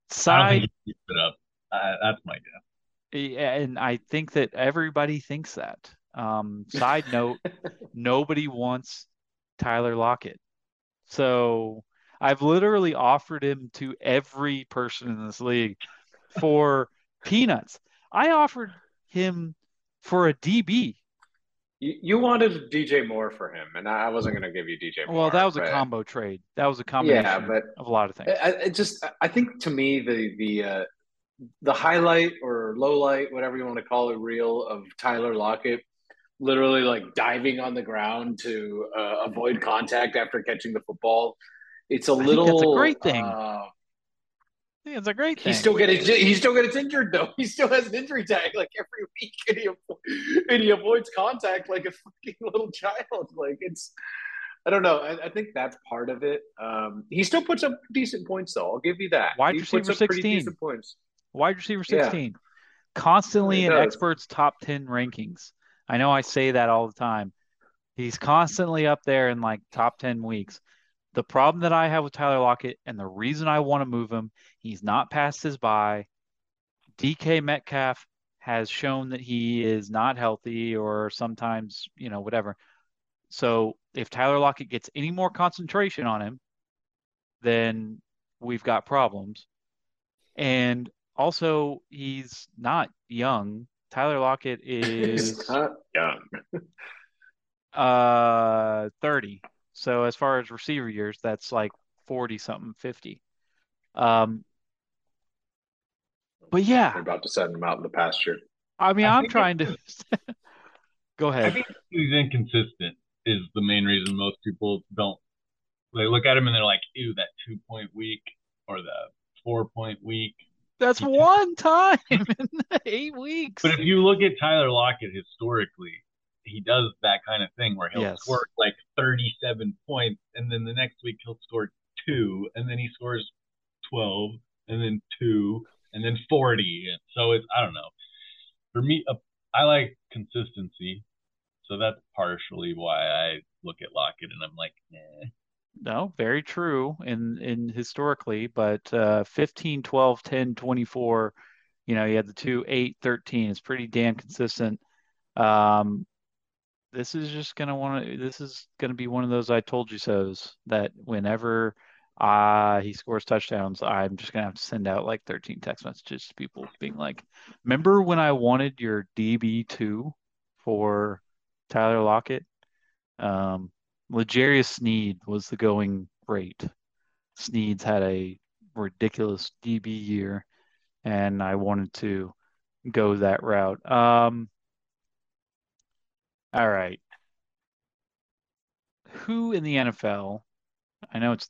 side, it up. Uh, that's my guess. And I think that everybody thinks that. Um, side note, nobody wants Tyler Lockett. So I've literally offered him to every person in this league for peanuts. I offered him for a DB. You, wanted DJ Moore for him, and I wasn't going to give you DJ Moore. Well, that was a combo trade. That was a combination yeah, but of a lot of things. I, I just, I think to me, the the uh, the highlight or low light, whatever you want to call it, reel of Tyler Lockett literally like diving on the ground to uh, avoid contact after catching the football. It's a I little. That's a great thing. Uh, it's a great thing. He still gets he still gets injured though. He still has an injury tag like every week, and he, avo- and he avoids contact like a fucking little child. Like it's. I don't know. I, I think that's part of it. Um, he still puts up decent points, though. I'll give you that. Wide he receiver sixteen. Points. Wide receiver sixteen. Yeah. Constantly in experts' top ten rankings. I know I say that all the time. He's constantly up there in like top 10 weeks. The problem that I have with Tyler Lockett and the reason I want to move him, he's not past his bye. DK Metcalf has shown that he is not healthy or sometimes, you know, whatever. So if Tyler Lockett gets any more concentration on him, then we've got problems. And also, he's not young. Tyler Lockett is not young. uh, thirty. So as far as receiver years, that's like forty something, fifty. Um, but yeah, we're about to send him out in the pasture. I mean, I am trying to. Go ahead. I think he's inconsistent. is the main reason most people don't. They look at him and they're like, "Ew, that two point week or the four point week." That's one time in eight weeks. But if you look at Tyler Lockett historically, he does that kind of thing where he'll Yes. score like 37 points, and then the next week he'll score two, and then he scores 12, and then two, and then 40. And so it's I don't know. For me, uh, I like consistency, so that's partially why I look at Lockett and I'm like, eh. No, very true in in historically, but uh 15, 12, 10, 24, you know, you had the two, 8, 13. It's pretty damn consistent. Um this is just gonna want to this is gonna be one of those I told you so's that whenever uh he scores touchdowns, I'm just gonna have to send out like 13 text messages to people being like, remember when I wanted your DB2 for Tyler Lockett? Um L'Jarius Sneed was the going rate. Sneed's had a ridiculous DB year, and I wanted to go that route. Um, all right. Who in the NFL? I know it's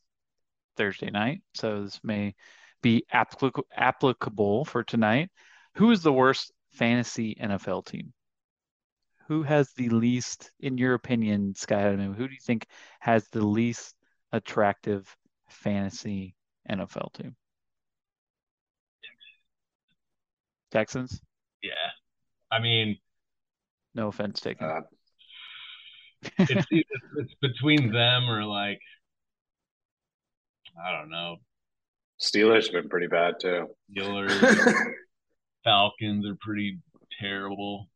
Thursday night, so this may be applic- applicable for tonight. Who is the worst fantasy NFL team? Who has the least, in your opinion, Sky Adam, who do you think has the least attractive fantasy NFL team? Texans? yeah. I mean, No offense taken. Uh, it's it's, it's between them or like I don't know. Steelers have been pretty bad too. Steelers, Falcons are pretty terrible.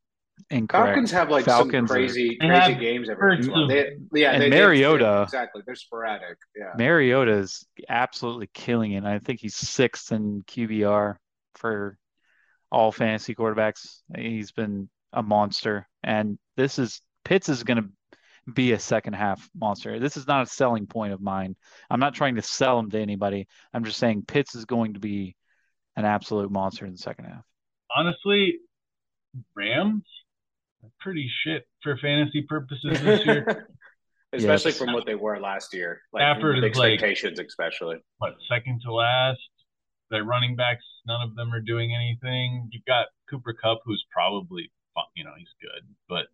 Incorrect. Falcons have like Falcons some crazy, They crazy have games every once in a while. spurts They, yeah, And they, they- Mariota- exactly. They're sporadic. Yeah. Mariota is absolutely killing it. I think he's sixth in QBR for all fantasy quarterbacks. He's been a monster. And this is Pitts is going to be a second half monster. This is not a selling point of mine. I'm not trying to sell him to anybody. I'm just saying Pitts is going to be an absolute monster in the second half. Honestly, Rams are pretty shit for fantasy purposes this year. especially Yes. from what they were last year. Like Stafford is, like- expectations, especially. what second to last? Their running backs, none of them are doing anything. You've got Cooper Kupp, who's probably you know he's good, but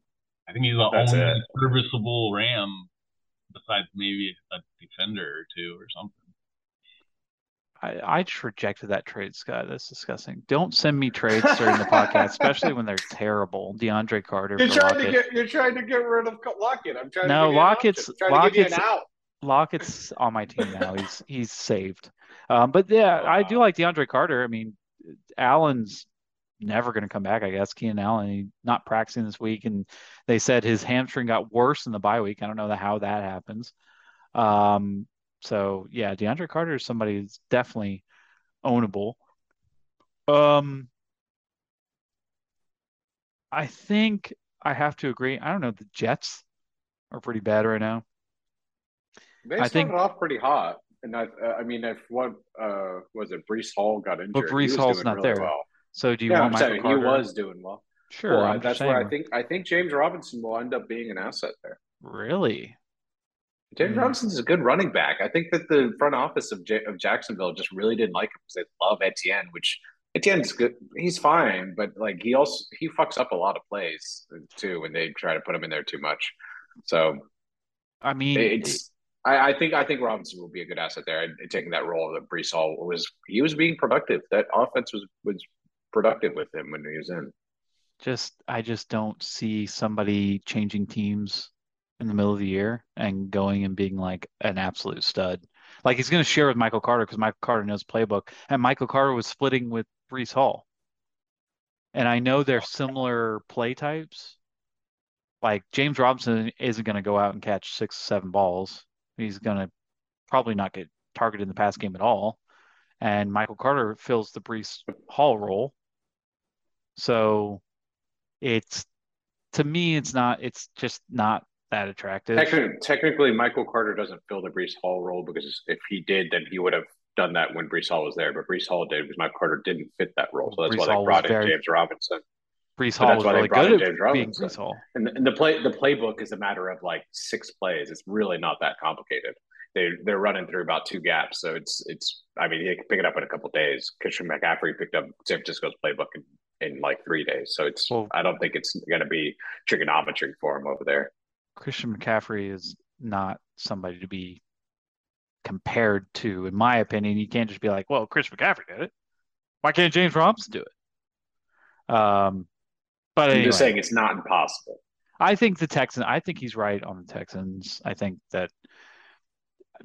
I think he's the That's only it. serviceable Ram besides maybe a defender or two or something. I, I just rejected that trade, Scott. That's disgusting. Don't send me trades during the podcast, especially when they're terrible. DeAndre Carter You're trying to get you're trying to get rid of Lockett. I'm trying No, to give you an Lockett's- option. I'm trying to give you an Lockett's- out. Lockett's on my team now. He's he's saved. Um, but yeah, I do like DeAndre Carter. I mean, Allen's never going to come back. I guess Keenan Allen he not practicing this week, and they said his hamstring got worse in the bye week. I don't know how that happens. Um, so yeah, DeAndre Carter is somebody that's definitely ownable. Um, I think I have to agree. I don't know. The Jets are pretty bad right now. They I started think- off pretty hot, and I, uh, I mean, if what uh, was it, Breece Hall got injured, but Breece Hall's not really there. Well. So do you yeah, want I'm Michael he was doing well. Sure, Well, that's where I think I think James Robinson will end up being an asset there. Really? James Hmm. Robinson's a good running back. I think that the front office of J- of Jacksonville just really didn't like him because they love Etienne, which Etienne's good. He's fine, but like he also he fucks up a lot of plays too when they try to put him in there too much. So I mean, it's I, I think I think Robinson will be a good asset there taking that role that Breece Hall was. He was being productive. That offense was was productive with him when he was in. just I just don't see somebody changing teams in the middle of the year and going and being like an absolute stud. Like he's going to share with Michael Carter because Michael Carter knows playbook, and Michael Carter was splitting with Breece Hall. And I know they're similar play types. Like James Robinson isn't going to go out and catch six, seven balls. He's going to probably not get targeted in the pass game at all. And Michael Carter fills the Breece Hall role. So it's to me, it's not, it's just not that attractive. Technically, technically, Michael Carter doesn't fill the Breece Hall role because if he did, then he would have done that when Breece Hall was there. But Breece Hall did because Michael Carter didn't fit that role, so that's Breece why they Hall brought in very- James Robinson. Breece Hall was really good at being Breece Hall. And the, and the play the playbook is a matter of like six plays. It's really not that complicated. They they're running through about two gaps, so it's it's. I mean, you can pick it up in a couple days. Christian McCaffrey picked up San Francisco's playbook in, in like three days, so it's. Well, I don't think it's going to be trigonometry for him over there. Christian McCaffrey is not somebody to be compared to, in my opinion. You can't just be like, "Well, Chris McCaffrey did it. Why can't James Robinson do it?" Um, but I'm just saying it's not impossible. I think the Texans. I think he's right on the Texans. I think that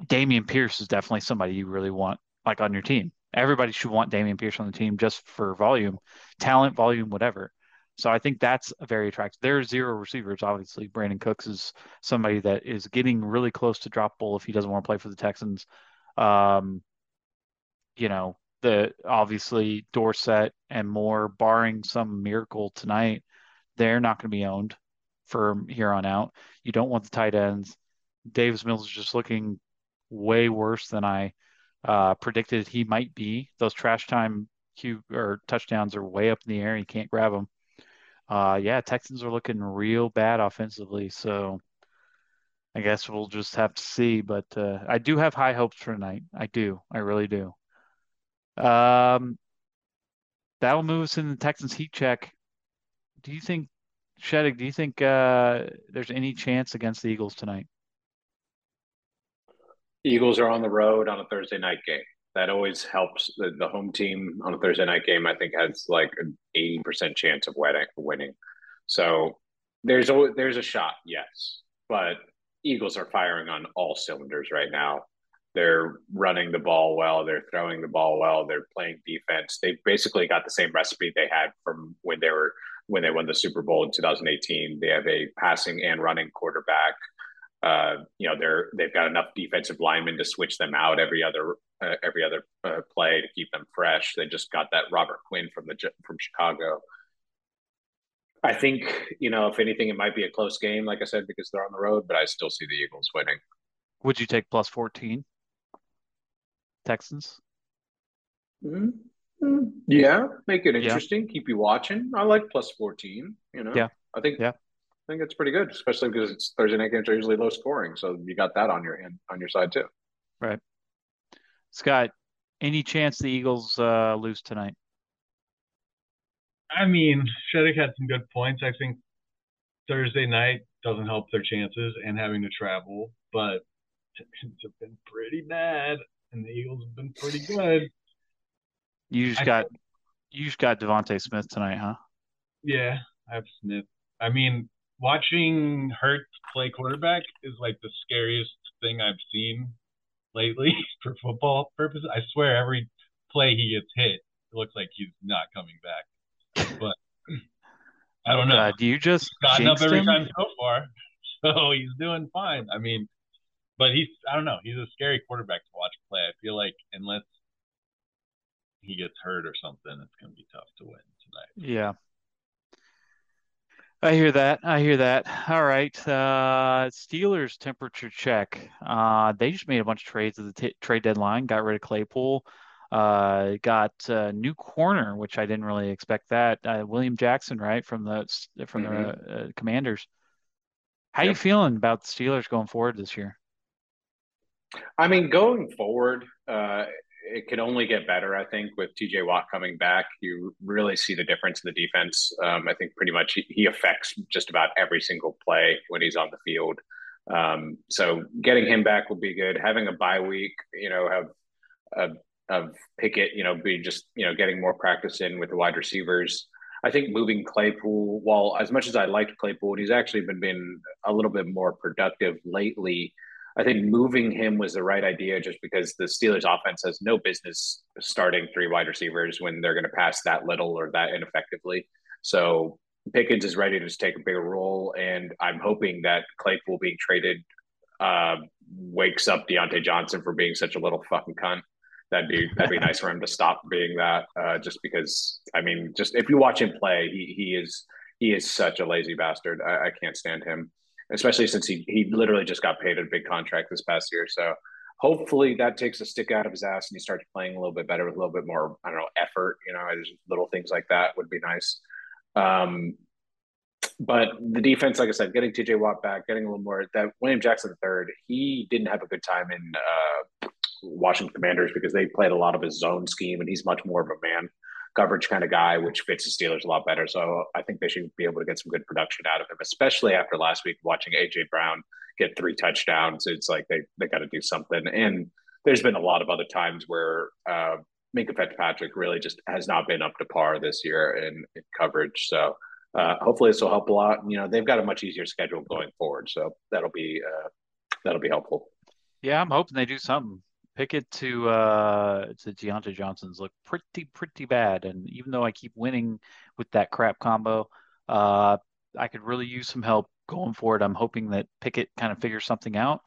Dameon Pierce is definitely somebody you really want like on your team. Everybody should want Dameon Pierce on the team just for volume, talent, volume, whatever. So I think that's a very attractive. There's zero receivers. Obviously, Brandin Cooks is somebody that is getting really close to drop bowl if he doesn't want to play for the Texans. Um, you know, the obviously Dorsett and Moore, barring some miracle tonight, they're not going to be owned from here on out. You don't want the tight ends. Davis Mills is just looking way worse than I uh, predicted he might be. Those trash time cue or touchdowns are way up in the air. You can't grab them. Uh, yeah, Texans are looking real bad offensively. So I guess we'll just have to see. But uh, I do have high hopes for tonight. I do. I really do. Um, that'll move us in the Texans heat check. Do you think, Sheddick, do you think uh, there's any chance against the Eagles tonight? Eagles are on the road on a Thursday night game. That always helps. The, the home team on a Thursday night game, I think, has like an eighty percent chance of winning. So there's a there's a shot, yes, but Eagles are firing on all cylinders right now. They're running the ball well. They're throwing the ball well. They're playing defense. They basically got the same recipe they had from when they were when they won the Super Bowl in 2018. They have a passing and running quarterback. Uh, you know, they're they've got enough defensive linemen to switch them out every other uh, every other uh, play to keep them fresh. They just got that Robert Quinn from the from Chicago. I think you know, if anything, it might be a close game, like I said, because they're on the road. But I still see the Eagles winning. Would you take plus fourteen? Texans. Mm-hmm. Yeah, make it interesting. Yeah. Keep you watching. I like plus fourteen. You know. Yeah. I think. Yeah. I think it's pretty good, especially because it's Thursday night games are usually low scoring, so you got that on your hand on your side too. Right. Scott, any chance the Eagles uh, lose tonight? I mean, Sheddick had some good points. I think Thursday night doesn't help their chances and having to travel, but Texans have been pretty bad and the Eagles have been pretty good. You just I got think, you just got DeVonta Smith tonight, huh? Yeah, I have Smith. I mean, watching Hurt play quarterback is like the scariest thing I've seen lately for football purposes. I swear, every play he gets hit, it looks like he's not coming back. But I don't know. Uh, do you just he's gotten up every him? time so far, so he's doing fine. I mean, but he's I don't know. He's a scary quarterback to watch play. I feel like unless he gets hurt or something, it's going to be tough to win tonight. Yeah. I hear that. I hear that. All right. Uh, Steelers temperature check. Uh, they just made a bunch of trades at the t- trade deadline. Got rid of Claypool. Uh, got a new corner, which I didn't really expect that. Uh, William Jackson, right from the from mm-hmm. the uh, Commanders. How yep. you feeling about the Steelers going forward this year? I mean, going forward, uh, it could only get better. I think with TJ Watt coming back, you really see the difference in the defense. Um, I think pretty much he, he, affects just about every single play when he's on the field. Um, so getting him back will be good. Having a bye week, you know, have of, Pickett, you know, be just you know getting more practice in with the wide receivers. I think moving Claypool, while as much as I liked Claypool, he's actually been been a little bit more productive lately. I think moving him was the right idea just because the Steelers offense has no business starting three wide receivers when they're going to pass that little or that ineffectively. So Pickens is ready to take a bigger role. And I'm hoping that Claypool being traded uh, wakes up Diontae Johnson for being such a little fucking cunt. That'd be that'd be nice for him to stop being that. Uh, just because I mean, just if you watch him play, he he is he is such a lazy bastard. I, I can't stand him especially since he he literally just got paid a big contract this past year. So hopefully that takes a stick out of his ass and he starts playing a little bit better with a little bit more I don't know effort. You know, just little things like that would be nice. Um, but the defense, like I said, getting TJ Watt back, getting a little more that William Jackson III, he didn't have a good time in uh, Washington Commanders because they played a lot of his zone scheme, and he's much more of a man coverage kind of guy, which fits the Steelers a lot better. So I think they should be able to get some good production out of him, especially after last week watching AJ Brown get three touchdowns. It's like they they got to do something. And there's been a lot of other times where uh, Minkah Fitzpatrick really just has not been up to par this year in, in coverage. So uh, hopefully this will help a lot. You know, they've got a much easier schedule going forward, so that'll be uh, that'll be helpful. Yeah, I'm hoping they do something. Pickett to uh to Diontae Johnson's look pretty pretty bad, and even though I keep winning with that crap combo, uh, I could really use some help going forward. I'm hoping that Pickett kind of figures something out,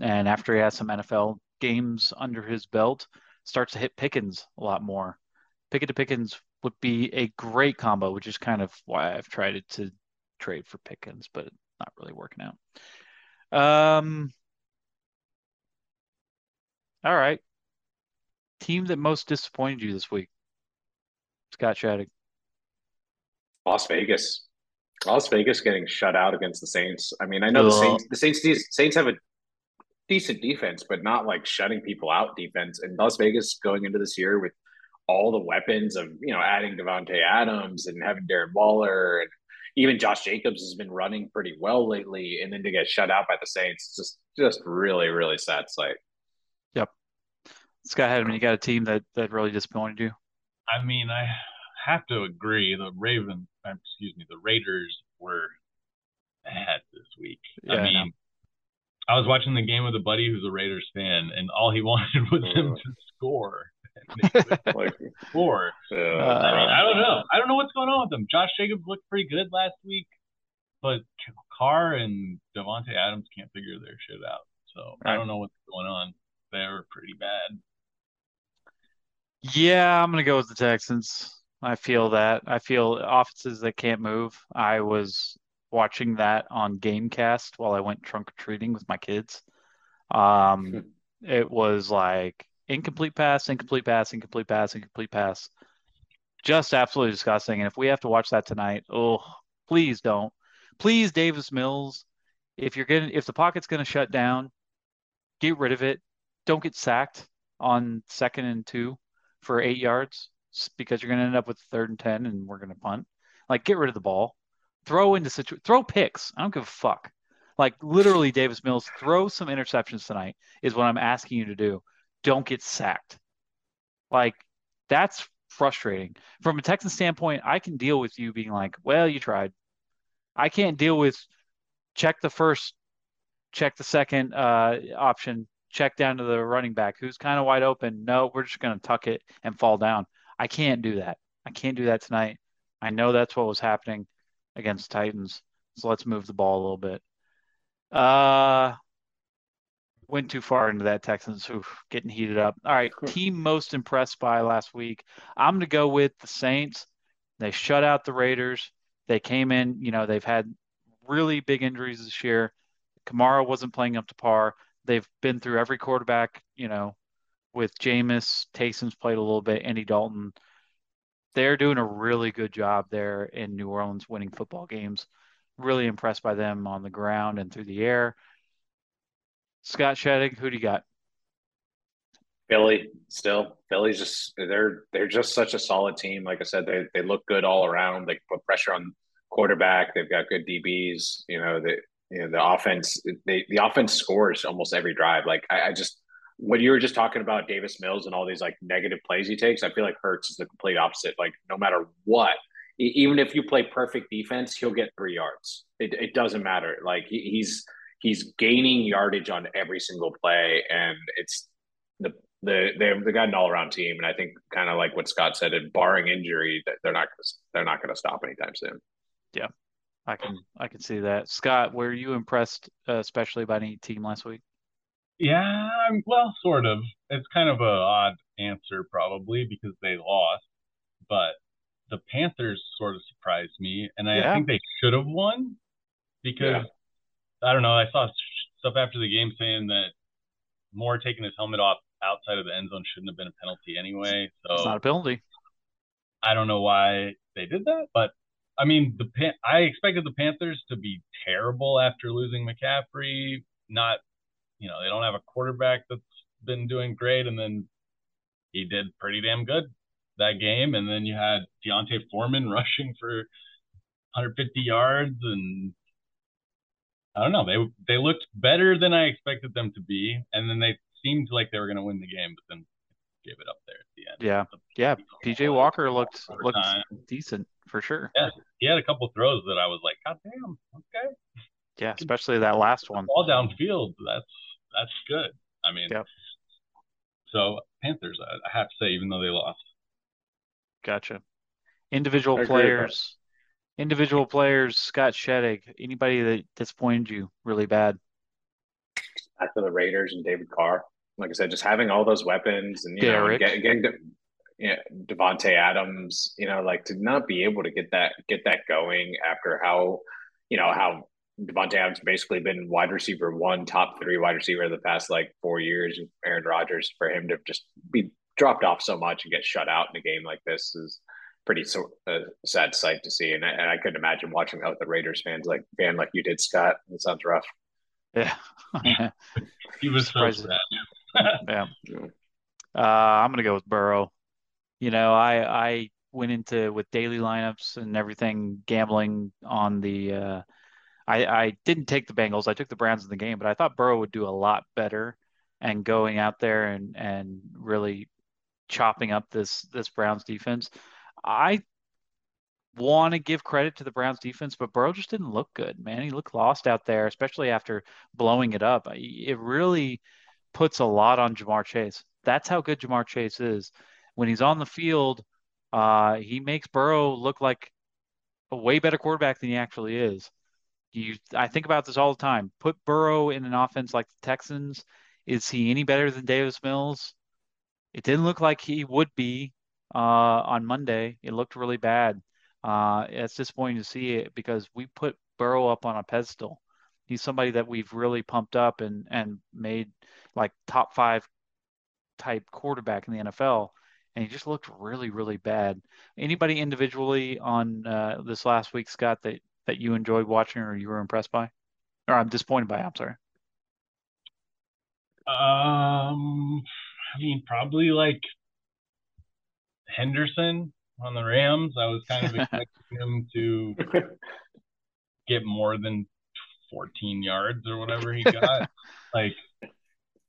and after he has some NFL games under his belt, starts to hit Pickens a lot more. Pickett to Pickens would be a great combo, which is kind of why I've tried to trade for Pickens, but not really working out. Um, all right. Team that most disappointed you this week? Scott Shattuck. Las Vegas. Las Vegas getting shut out against the Saints. I mean, I know the Saints the Saints Saints have a decent defense, but not like shutting people out defense. And Las Vegas going into this year with all the weapons of, you know, adding Davante Adams and having Darren Waller and even Josh Jacobs has been running pretty well lately. And then to get shut out by the Saints, just just really, really sad sight. Scott Hedman, you got a team that that really disappointed you? I mean, I have to agree. The Raven, excuse me, the Raiders were bad this week. Yeah, I mean, I, I was watching the game with a buddy who's a Raiders fan, and all he wanted was them to score. like score. Yeah. Uh, I, mean, I don't know. I don't know what's going on with them. Josh Jacobs looked pretty good last week, but Carr and Davante Adams can't figure their shit out. So right. I don't know what's going on. They're pretty bad. Yeah, I'm gonna go with the Texans. I feel that. I feel offenses that can't move. I was watching that on Gamecast while I went trunk or treating with my kids. Um, it was like incomplete pass, incomplete pass, incomplete pass, incomplete pass. Just absolutely disgusting. And if we have to watch that tonight, oh, please don't. Please, Davis Mills, if you're getting if the pocket's gonna shut down, get rid of it. Don't get sacked on second and two for eight yards because you're going to end up with third and 10 and we're going to punt. Like, get rid of the ball. Throw into situ- throw picks. I don't give a fuck. Like, literally, Davis Mills, throw some interceptions tonight is what I'm asking you to do. Don't get sacked. Like, that's frustrating. From a Texan standpoint, I can deal with you being like, well, you tried. I can't deal with check the first, check the second uh, option, check down to the running back who's kind of wide open. No, we're just going to tuck it and fall down. I can't do that. I can't do that tonight. I know that's what was happening against Titans. So let's move the ball a little bit. Uh went too far into that Texans oof, getting heated up. All right, team most impressed by last week. I'm going to go with the Saints. They shut out the Raiders. They came in, you know, they've had really big injuries this year. Kamara wasn't playing up to par they've been through every quarterback, you know, with Jameis, Taysom's played a little bit, Andy Dalton. They're doing a really good job there in New Orleans winning football games. Really impressed by them on the ground and through the air. Scott Shattuck, who do you got? Philly still. Philly's just they're they're just such a solid team. Like I said, they they look good all around. They put pressure on quarterback. They've got good DBs. You know, they you know, the offense, they, the offense scores almost every drive. Like I, I just, when you were just talking about Davis Mills and all these like negative plays he takes, I feel like Hurts is the complete opposite. Like no matter what, even if you play perfect defense, he'll get three yards. It, it doesn't matter. Like he, he's he's gaining yardage on every single play, and it's the the they they got an all around team. And I think kind of like what Scott said, barring injury, that they're not they're not going to stop anytime soon. Yeah, I can I can see that. Scott, were you impressed, uh, especially by any team last week? Yeah, well, sort of. It's kind of a odd answer, probably because they lost, but the Panthers sort of surprised me, and I yeah. think they should have won because yeah. I don't know. I saw stuff after the game saying that Moore taking his helmet off outside of the end zone shouldn't have been a penalty anyway. So it's not a penalty. I don't know why they did that, but I mean, the Pan- I expected the Panthers to be terrible after losing McCaffrey. Not, you know, they don't have a quarterback that's been doing great, and then he did pretty damn good that game. And then you had D'Onta Foreman rushing for 150 yards, and I don't know, they they looked better than I expected them to be, and then they seemed like they were going to win the game, but then gave it up there at the end. Yeah, yeah. PJ Walker looked looked decent for sure. Yeah, he had a couple throws that I was like, God damn, okay. Yeah, especially that last one. All downfield, that's that's good. I mean, yep. so Panthers, I, I have to say, even though they lost. Gotcha. Individual players, individual players. Scott Sheddick. Anybody that disappointed you really bad? After the Raiders and David Carr, like I said, just having all those weapons and you Derek. know, get, getting to, yeah, Davante Adams, you know, like to not be able to get that get that going after how, you know, how Davante Adams basically been wide receiver one, top three wide receiver the past like four years. And Aaron Rodgers for him to just be dropped off so much and get shut out in a game like this is pretty so uh, sad sight to see. And I, and I couldn't imagine watching that with the Raiders fans like fan like you did, Scott. It sounds rough. Yeah, he was so sad. yeah. Uh, I'm gonna go with Burrow. You know, I I went into with daily lineups and everything gambling on the. Uh, I I didn't take the Bengals. I took the Browns in the game, but I thought Burrow would do a lot better and going out there and and really chopping up this this Browns defense. I want to give credit to the Browns defense, but Burrow just didn't look good, man. He looked lost out there, especially after blowing it up. It really puts a lot on Ja'Marr Chase. That's how good Ja'Marr Chase is. When he's on the field, uh, he makes Burrow look like a way better quarterback than he actually is. You, I think about this all the time. Put Burrow in an offense like the Texans. Is he any better than Davis Mills? It didn't look like he would be uh, on Monday. It looked really bad. Uh, it's disappointing to see it because we put Burrow up on a pedestal. He's somebody that we've really pumped up and and made like top five type quarterback in the NFL, and he just looked really really bad. Anybody individually on uh, this last week, Scott, that that you enjoyed watching or you were impressed by, or I'm disappointed by? I'm sorry. Um, I mean, probably like Henderson on the Rams. I was kind of expecting him to get more than 14 yards or whatever he got. like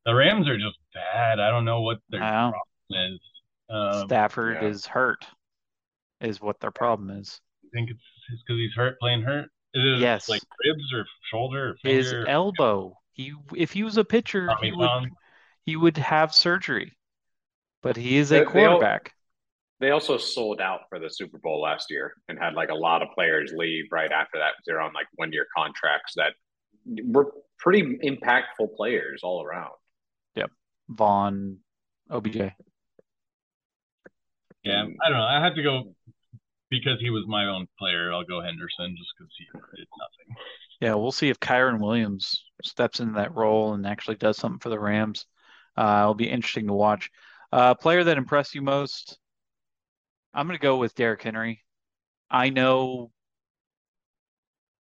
the Rams are just bad. I don't know what their problem is. Um, Stafford yeah. is hurt, is what their problem is. I think it's because he's hurt, playing hurt. Is yes, like ribs or shoulder or finger? His elbow. He, if he was a pitcher, he would, he would have surgery. But he is a they, quarterback. They also sold out for the Super Bowl last year and had like a lot of players leave right after that. They're on like one year contracts that were pretty impactful players all around. Von, OBJ. Yeah, I don't know. I have to go because he was my own player. I'll go Henderson just because he did nothing. Yeah, we'll see if Kyren Williams steps into that role and actually does something for the Rams. Uh, it'll be interesting to watch. Uh, player that impressed you most? I'm going to go with Derrick Henry. I know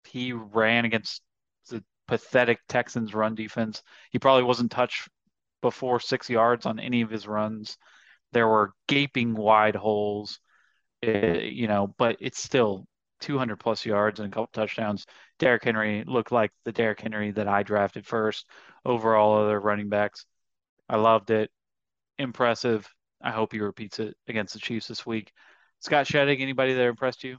he ran against the pathetic Texans run defense. He probably wasn't touched before six yards on any of his runs. There were gaping wide holes, uh, you know, but it's still 200 plus yards and a couple touchdowns. Derrick Henry looked like the Derrick Henry that I drafted first over all other running backs. I loved it. Impressive. I hope he repeats it against the Chiefs this week. Scott Sheddick, anybody that impressed you?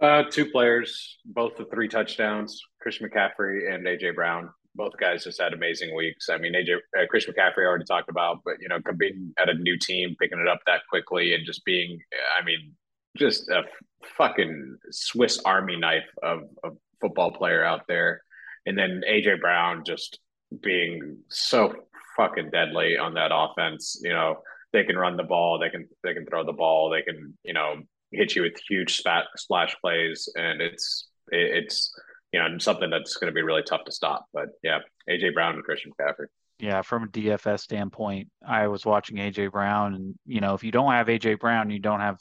Uh, two players, both the three touchdowns, Christian McCaffrey and AJ Brown. Both guys just had amazing weeks. I mean, AJ, uh, Chris McCaffrey already talked about, but you know, being at a new team, picking it up that quickly, and just being, I mean, just a fucking Swiss Army knife of a football player out there. And then AJ Brown just being so fucking deadly on that offense. You know, they can run the ball, they can they can throw the ball, they can you know hit you with huge spat, splash plays, and it's it's you know something that's going to be really tough to stop. But yeah, AJ Brown and Christian McCaffrey. Yeah, from a DFS standpoint, I was watching AJ Brown, and you know if you don't have AJ Brown, you don't have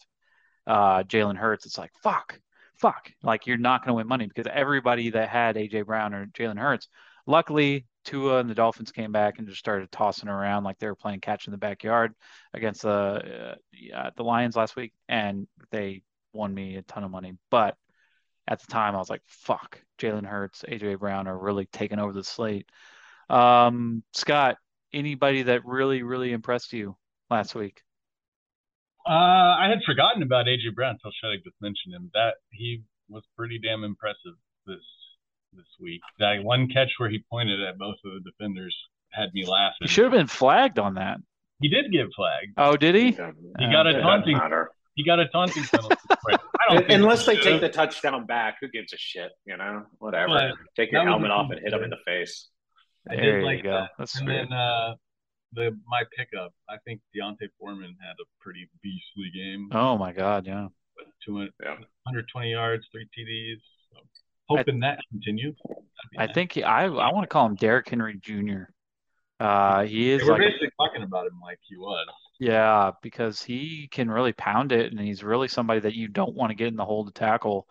uh, Jalen Hurts. It's like fuck. fuck, like you're not going to win money because everybody that had AJ Brown or Jalen Hurts, luckily Tua and the Dolphins came back and just started tossing around like they were playing catch in the backyard against the uh, the Lions last week, and they won me a ton of money. But at the time, I was like, "Fuck, Jalen Hurts, AJ Brown are really taking over the slate." Um, Scott, anybody that really, really impressed you last week? Uh, I had forgotten about AJ Brown until Sheddick just mentioned him. That he was pretty damn impressive this this week. That one catch where he pointed at both of the defenders had me laughing. He should have been flagged on that. He did get flagged. Oh, did he? Yeah. He got a taunting. He got a taunting penalty. Unless they take the touchdown back, who gives a shit? You know, whatever. But take your helmet off and hit him in the face. I there did like go. that. That's and then uh, the my pickup. I think D'Onta Foreman had a pretty beastly game. Oh my god, yeah. 200, yeah. 120 yards, three TDs. So hoping I, that continues. I nice. think he, I I want to call him Derrick Henry Jr. Uh, he is. we're like, basically talking about him like he was. Yeah, because he can really pound it, and he's really somebody that you don't want to get in the hole to tackle.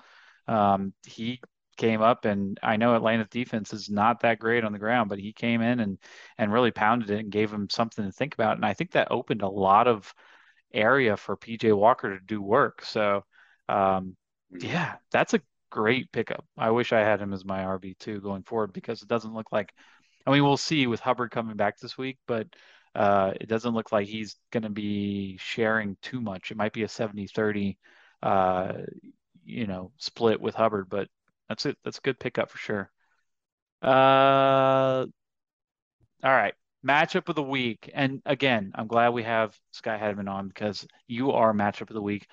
Um, he came up and I know Atlanta's defense is not that great on the ground, but he came in and and really pounded it and gave him something to think about. And I think that opened a lot of area for PJ Walker to do work. So um, mm-hmm. yeah, that's a great pickup. I wish I had him as my RB two going forward because it doesn't look like I mean we'll see with Hubbard coming back this week, but uh, it doesn't look like he's going to be sharing too much. It might be a 70 30 uh, you know, split with Hubbard, but that's it. That's a good pickup for sure. Uh, all right. Matchup of the week. And again, I'm glad we have Sky Hedman on because you are matchup of the week.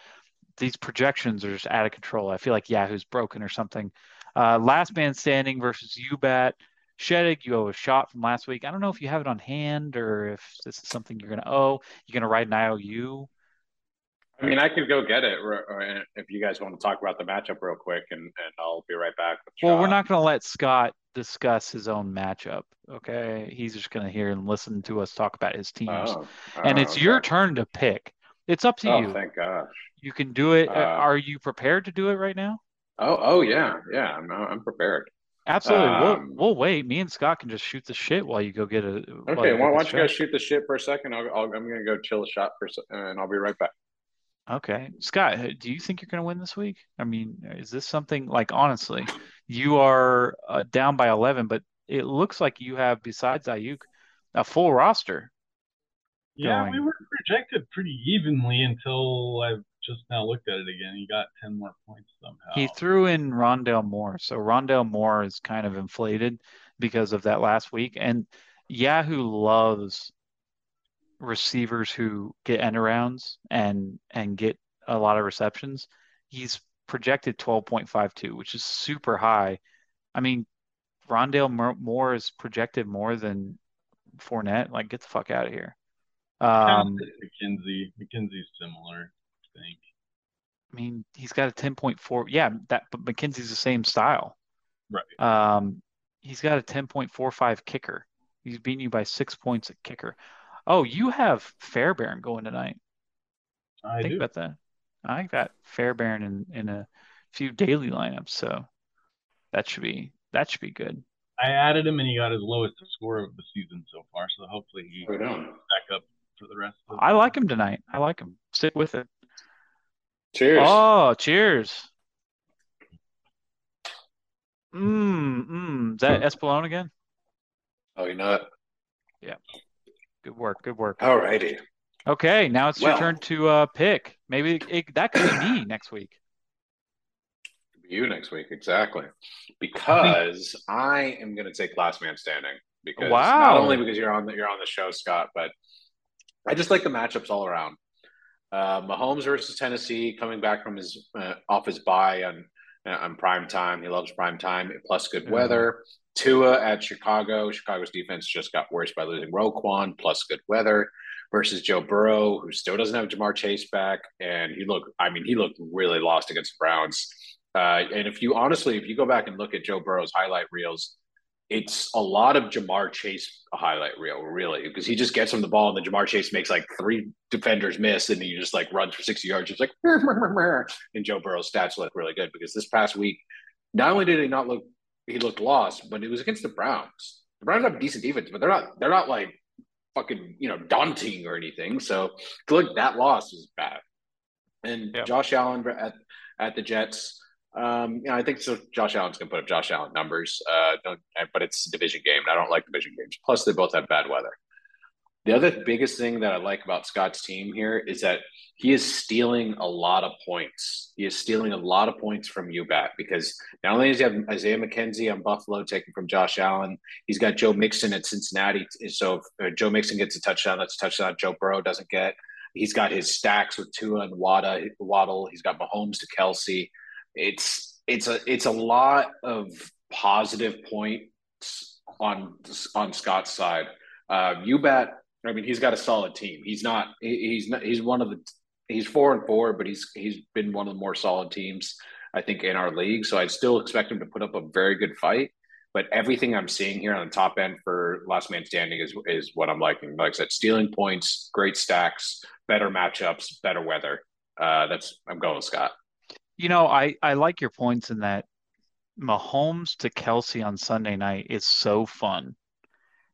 These projections are just out of control. I feel like Yahoo's broken or something. Uh, last man standing versus UBAT. Sheddick, you owe a shot from last week. I don't know if you have it on hand or if this is something you're going to owe. You're going to write an IOU. I mean, I could go get it if you guys want to talk about the matchup real quick, and, and I'll be right back. well, we're not going to let Scott discuss his own matchup. Okay, he's just going to hear and listen to us talk about his teams, oh, and oh, it's okay. your turn to pick. It's up to oh, you. Thank gosh. You can do it. Uh, Are you prepared to do it right now? Oh, oh yeah, yeah. I'm I'm prepared. Absolutely. Um, we'll we'll wait. Me and Scott can just shoot the shit while you go get a. Okay. Why, why don't you guys shoot the shit for a second? I'll, i am going to go chill a shot for, and I'll be right back. Okay. Scott, do you think you're going to win this week? I mean, is this something like honestly, you are uh, down by 11, but it looks like you have, besides Aiyuk, a full roster. Yeah, going. we were projected pretty evenly until I've just now looked at it again. He got 10 more points somehow. He threw in Rondale Moore. So Rondale Moore is kind of inflated because of that last week. And Yahoo loves receivers who get end arounds and and get a lot of receptions. He's projected 12.52, which is super high. I mean, Rondale Moore is projected more than Fournette. Like, get the fuck out of here. Um, McKenzie, McKenzie's similar, think. I mean, he's got a 10.4. Yeah, that but McKenzie's the same style. Right. Um, he's got a 10.45 kicker. He's beating you by six points at kicker. Oh, you have Fairbairn going tonight. I think do. about that. I got Fairbairn in in a few daily lineups, so that should be that should be good. I added him, and he got his lowest score of the season so far. So hopefully he can back up for the rest. of I like him tonight. I like him. Stick with it. Cheers. Oh, cheers. Mmm, mmm. Is that hmm. Espolòn again? Oh, you know it. Yeah. Good work. Good work. All righty. Okay, now it's well, your turn to uh, pick. Maybe it, that could be me next week. Be You next week, exactly. Because I am going to take last man standing. Because wow. not only because you're on the you're on the show, Scott, but I just like the matchups all around. Uh, Mahomes versus Tennessee, coming back from his uh, off his bye on uh, on prime time. He loves prime time plus good mm-hmm. weather. Tua at Chicago. Chicago's defense just got worse by losing Roquan plus good weather versus Joe Burrow, who still doesn't have Ja'Marr Chase back. And he looked, I mean, he looked really lost against the Browns. Uh, and if you honestly, if you go back and look at Joe Burrow's highlight reels, it's a lot of Ja'Marr Chase highlight reel, really, because he just gets him the ball and then Ja'Marr Chase makes like three defenders miss and he just like runs for 60 yards. It's like, and Joe Burrow's stats look really good because this past week, not only did he not look, he looked lost, but it was against the Browns. The Browns have decent defense, but they're not, they're not like fucking, you know, daunting or anything. So to look that loss is bad. And yep. Josh Allen at, at the Jets, um, I think so. Josh Allen's gonna put up Josh Allen numbers. Uh, don't, but it's a division game, and I don't like division games. Plus, they both have bad weather. The other biggest thing that I like about Scott's team here is that he is stealing a lot of points. He is stealing a lot of points from UBAT because not only does he have Isaiah McKenzie on Buffalo taken from Josh Allen, he's got Joe Mixon at Cincinnati. So if uh, Joe Mixon gets a touchdown, that's a touchdown Joe Burrow doesn't get. He's got his stacks with Tua and Wada, Waddle. He's got Mahomes to Kelce it's it's a it's a lot of positive points on on Scott's side. Uh, UBAT, I mean, he's got a solid team. He's not he's not he's one of the he's four and four, but he's he's been one of the more solid teams I think in our league. So I'd still expect him to put up a very good fight. But everything I'm seeing here on the top end for last man standing is is what I'm liking. Like I said, stealing points, great stacks, better matchups, better weather. Uh, that's I'm going Scott. You know, I I like your points in that Mahomes to Kelce on Sunday night is so fun.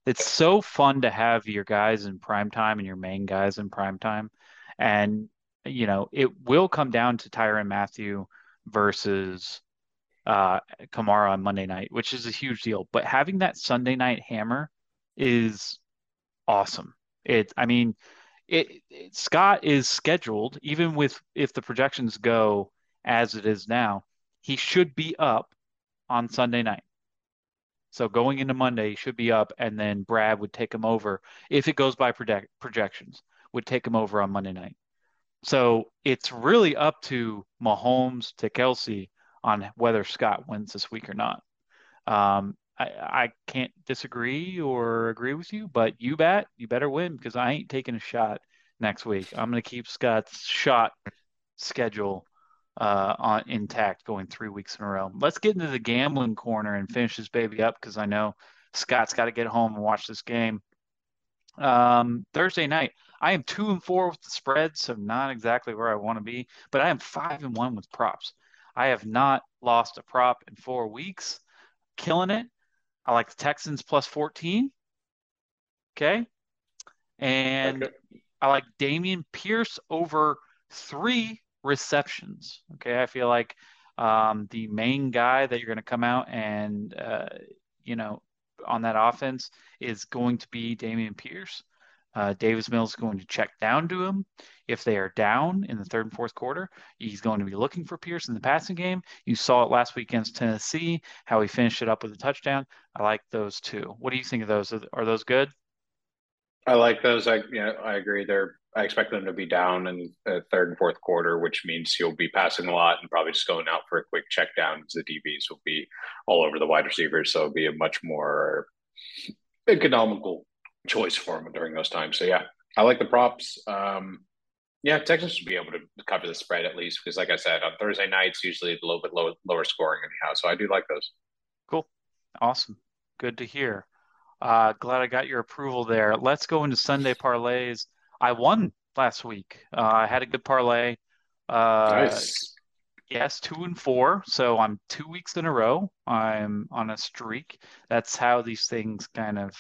It's so fun to have your guys in prime time and your main guys in prime time. And, you know, it will come down to Tyrann Mathieu versus uh, Kamara on Monday night, which is a huge deal. But having that Sunday night hammer is awesome. It, I mean, it, it Scott is scheduled, even with if the projections go as it is now, he should be up on Sunday night. So going into Monday, he should be up, and then Brad would take him over if it goes by project- projections. Would take him over on Monday night. So it's really up to Mahomes to Kelce on whether Scott wins this week or not. Um, I, I can't disagree or agree with you, but you bet you better win because I ain't taking a shot next week. I'm going to keep Scott's shot schedule uh, on intact going three weeks in a row. Let's get into the gambling corner and finish this baby up because I know Scott's got to get home and watch this game. Um, Thursday night, I am two and four with the spread, so not exactly where I want to be, but I am five and one with props. I have not lost a prop in four weeks, killing it. I like the Texans plus 14. Okay. And okay. I like Dameon Pierce over three receptions. Okay, I feel like um, the main guy that you're going to come out and uh, you know on that offense is going to be Dameon Pierce. Uh, Davis Mills is going to check down to him. If they are down in the third and fourth quarter, he's going to be looking for Pierce in the passing game. You saw it last week against Tennessee, how he finished it up with a touchdown. I like those two. What do you think of those? Are those good? I like those. I yeah, I agree. They're I expect them to be down in the third and fourth quarter, which means he'll be passing a lot and probably just going out for a quick check down because the DBs will be all over the wide receivers. So it'll be a much more economical choice for him during those times. So yeah, I like the props. Um, yeah, Texas should be able to cover the spread at least because, like I said, on Thursday nights usually a little bit low, lower scoring anyhow. So I do like those. Cool, awesome, good to hear. Uh, glad I got your approval there. Let's go into Sunday parlays. I won last week. Uh, I had a good parlay. Uh, nice. Yes, two and four. So I'm two weeks in a row. I'm on a streak. That's how these things kind of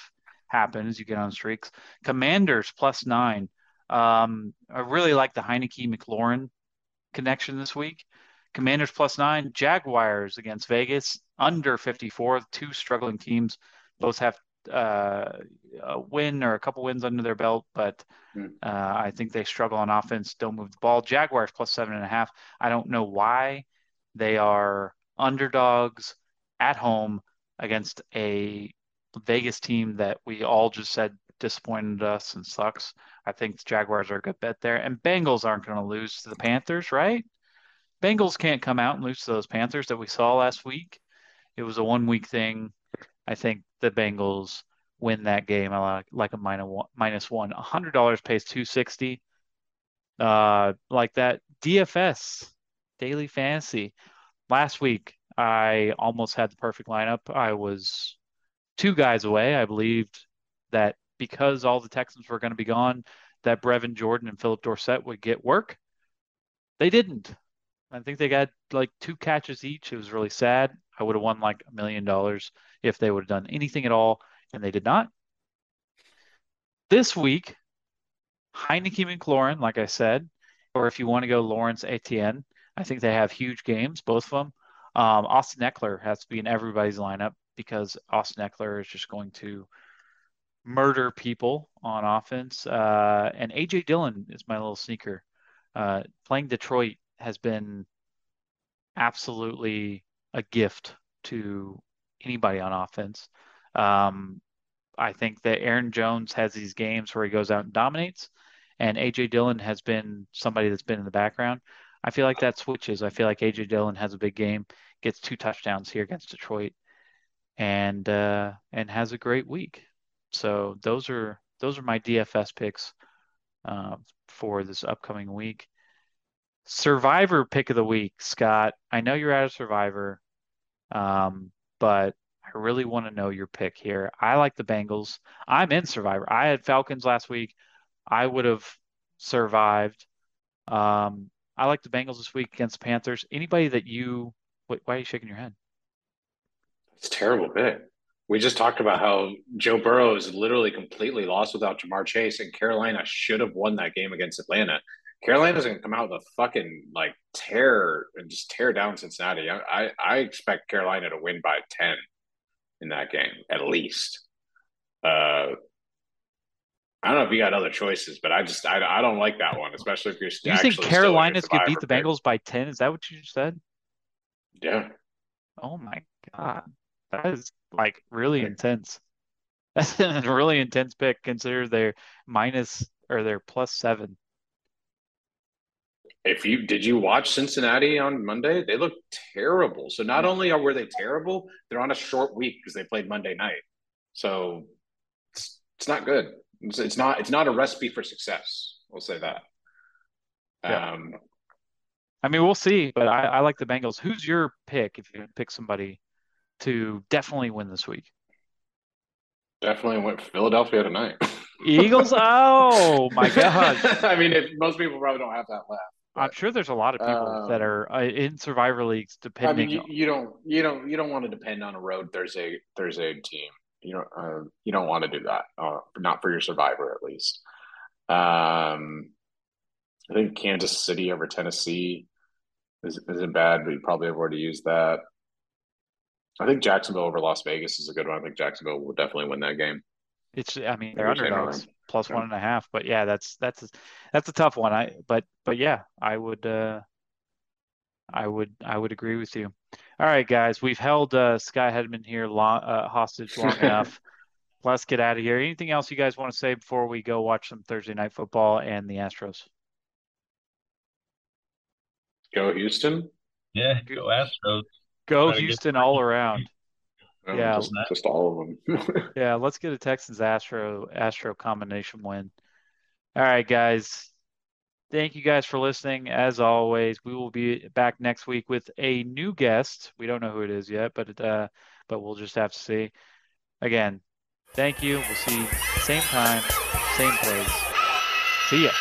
happen as you get on streaks. Commanders plus nine. Um, I really like the Heinicke McLaurin connection this week. Commanders plus nine. Jaguars against Vegas under 54. Two struggling teams. Both have uh, a win or a couple wins under their belt, but hmm. uh, I think they struggle on offense. Don't move the ball. Jaguars plus seven and a half. I don't know why they are underdogs at home against a Vegas team that we all just said disappointed us and sucks. I think the Jaguars are a good bet there. And Bengals aren't going to lose to the Panthers, right? Bengals can't come out and lose to those Panthers that we saw last week. It was a one week thing. I think the Bengals win that game. I like, like a minus one. Minus one. hundred dollars pays two sixty. Uh, like that DFS daily fantasy. Last week I almost had the perfect lineup. I was two guys away. I believed that because all the Texans were going to be gone, that Brevin Jordan and Phillip Dorsett would get work. They didn't. I think they got like two catches each. It was really sad. I would have won like a million dollars if they would have done anything at all, and they did not. This week, Heinicke McLaurin, like I said, or if you want to go Lawrence Etienne, I think they have huge games, both of them. Um, Austin Ekeler has to be in everybody's lineup because Austin Ekeler is just going to murder people on offense. Uh, and AJ Dillon is my little sneaker. Uh, playing Detroit has been absolutely a gift to anybody on offense. Um, I think that Aaron Jones has these games where he goes out and dominates, and AJ Dillon has been somebody that's been in the background. I feel like that switches. I feel like AJ Dillon has a big game, gets two touchdowns here against Detroit, and uh, and has a great week. So those are those are my DFS picks uh, for this upcoming week. Survivor pick of the week, Scott. I know you're at a Survivor, um, but I really want to know your pick here. I like the Bengals. I'm in Survivor. I had Falcons last week. I would have survived. Um, I like the Bengals this week against Panthers. Anybody that you, why are you shaking your head? It's terrible pick. We just talked about how Joe Burrow is literally completely lost without Ja'Marr Chase, and Carolina should have won that game against Atlanta. Carolina's to come out with a fucking like tear and just tear down Cincinnati. I, I, I expect Carolina to win by ten in that game at least. Uh, I don't know if you got other choices, but I just I, I don't like that one, especially if you're. You think Carolina's could beat the Bengals by ten? Is that what you just said? Yeah. Oh my god, that is like really intense. That's a really intense pick. Consider they're minus or they're plus seven. If you did you watch Cincinnati on Monday? They look terrible. So not only are were they terrible, they're on a short week because they played Monday night. So it's, it's not good. It's, it's, not it's not a recipe for success. We'll say that. Yeah. Um, I mean, we'll see, but I, I like the Bengals. Who's your pick if you pick somebody to definitely win this week? Definitely went Philadelphia tonight. Eagles? Oh my god! I mean, if, most people probably don't have that left. I'm sure there's a lot of people um, that are uh, in survivor leagues depending. I mean, you, you, don't, you don't, you don't want to depend on a road Thursday Thursday team. You don't, uh, you don't want to do that. Uh, not for your survivor, at least. Um, I think Kansas City over Tennessee is, isn't bad, but you probably have already used that. I think Jacksonville over Las Vegas is a good one. I think Jacksonville will definitely win that game. It's, I mean, they're underdogs plus one and a half, but yeah, that's that's that's a tough one. I but but yeah, I would uh, I would I would agree with you. All right, guys, we've held uh, Sky Hedman here long, uh, hostage long enough. Let's get out of here. Anything else you guys want to say before we go watch some Thursday night football and the Astros? Go Houston. Yeah, go Astros. Go Houston all around. Yeah, just, just, all of them. yeah, let's get a Texans Astro Astro combination win. All right, guys. Thank you guys for listening. As always, we will be back next week with a new guest. We don't know who it is yet, but uh, but we'll just have to see. Again, thank you. We'll see you same time, same place. See ya.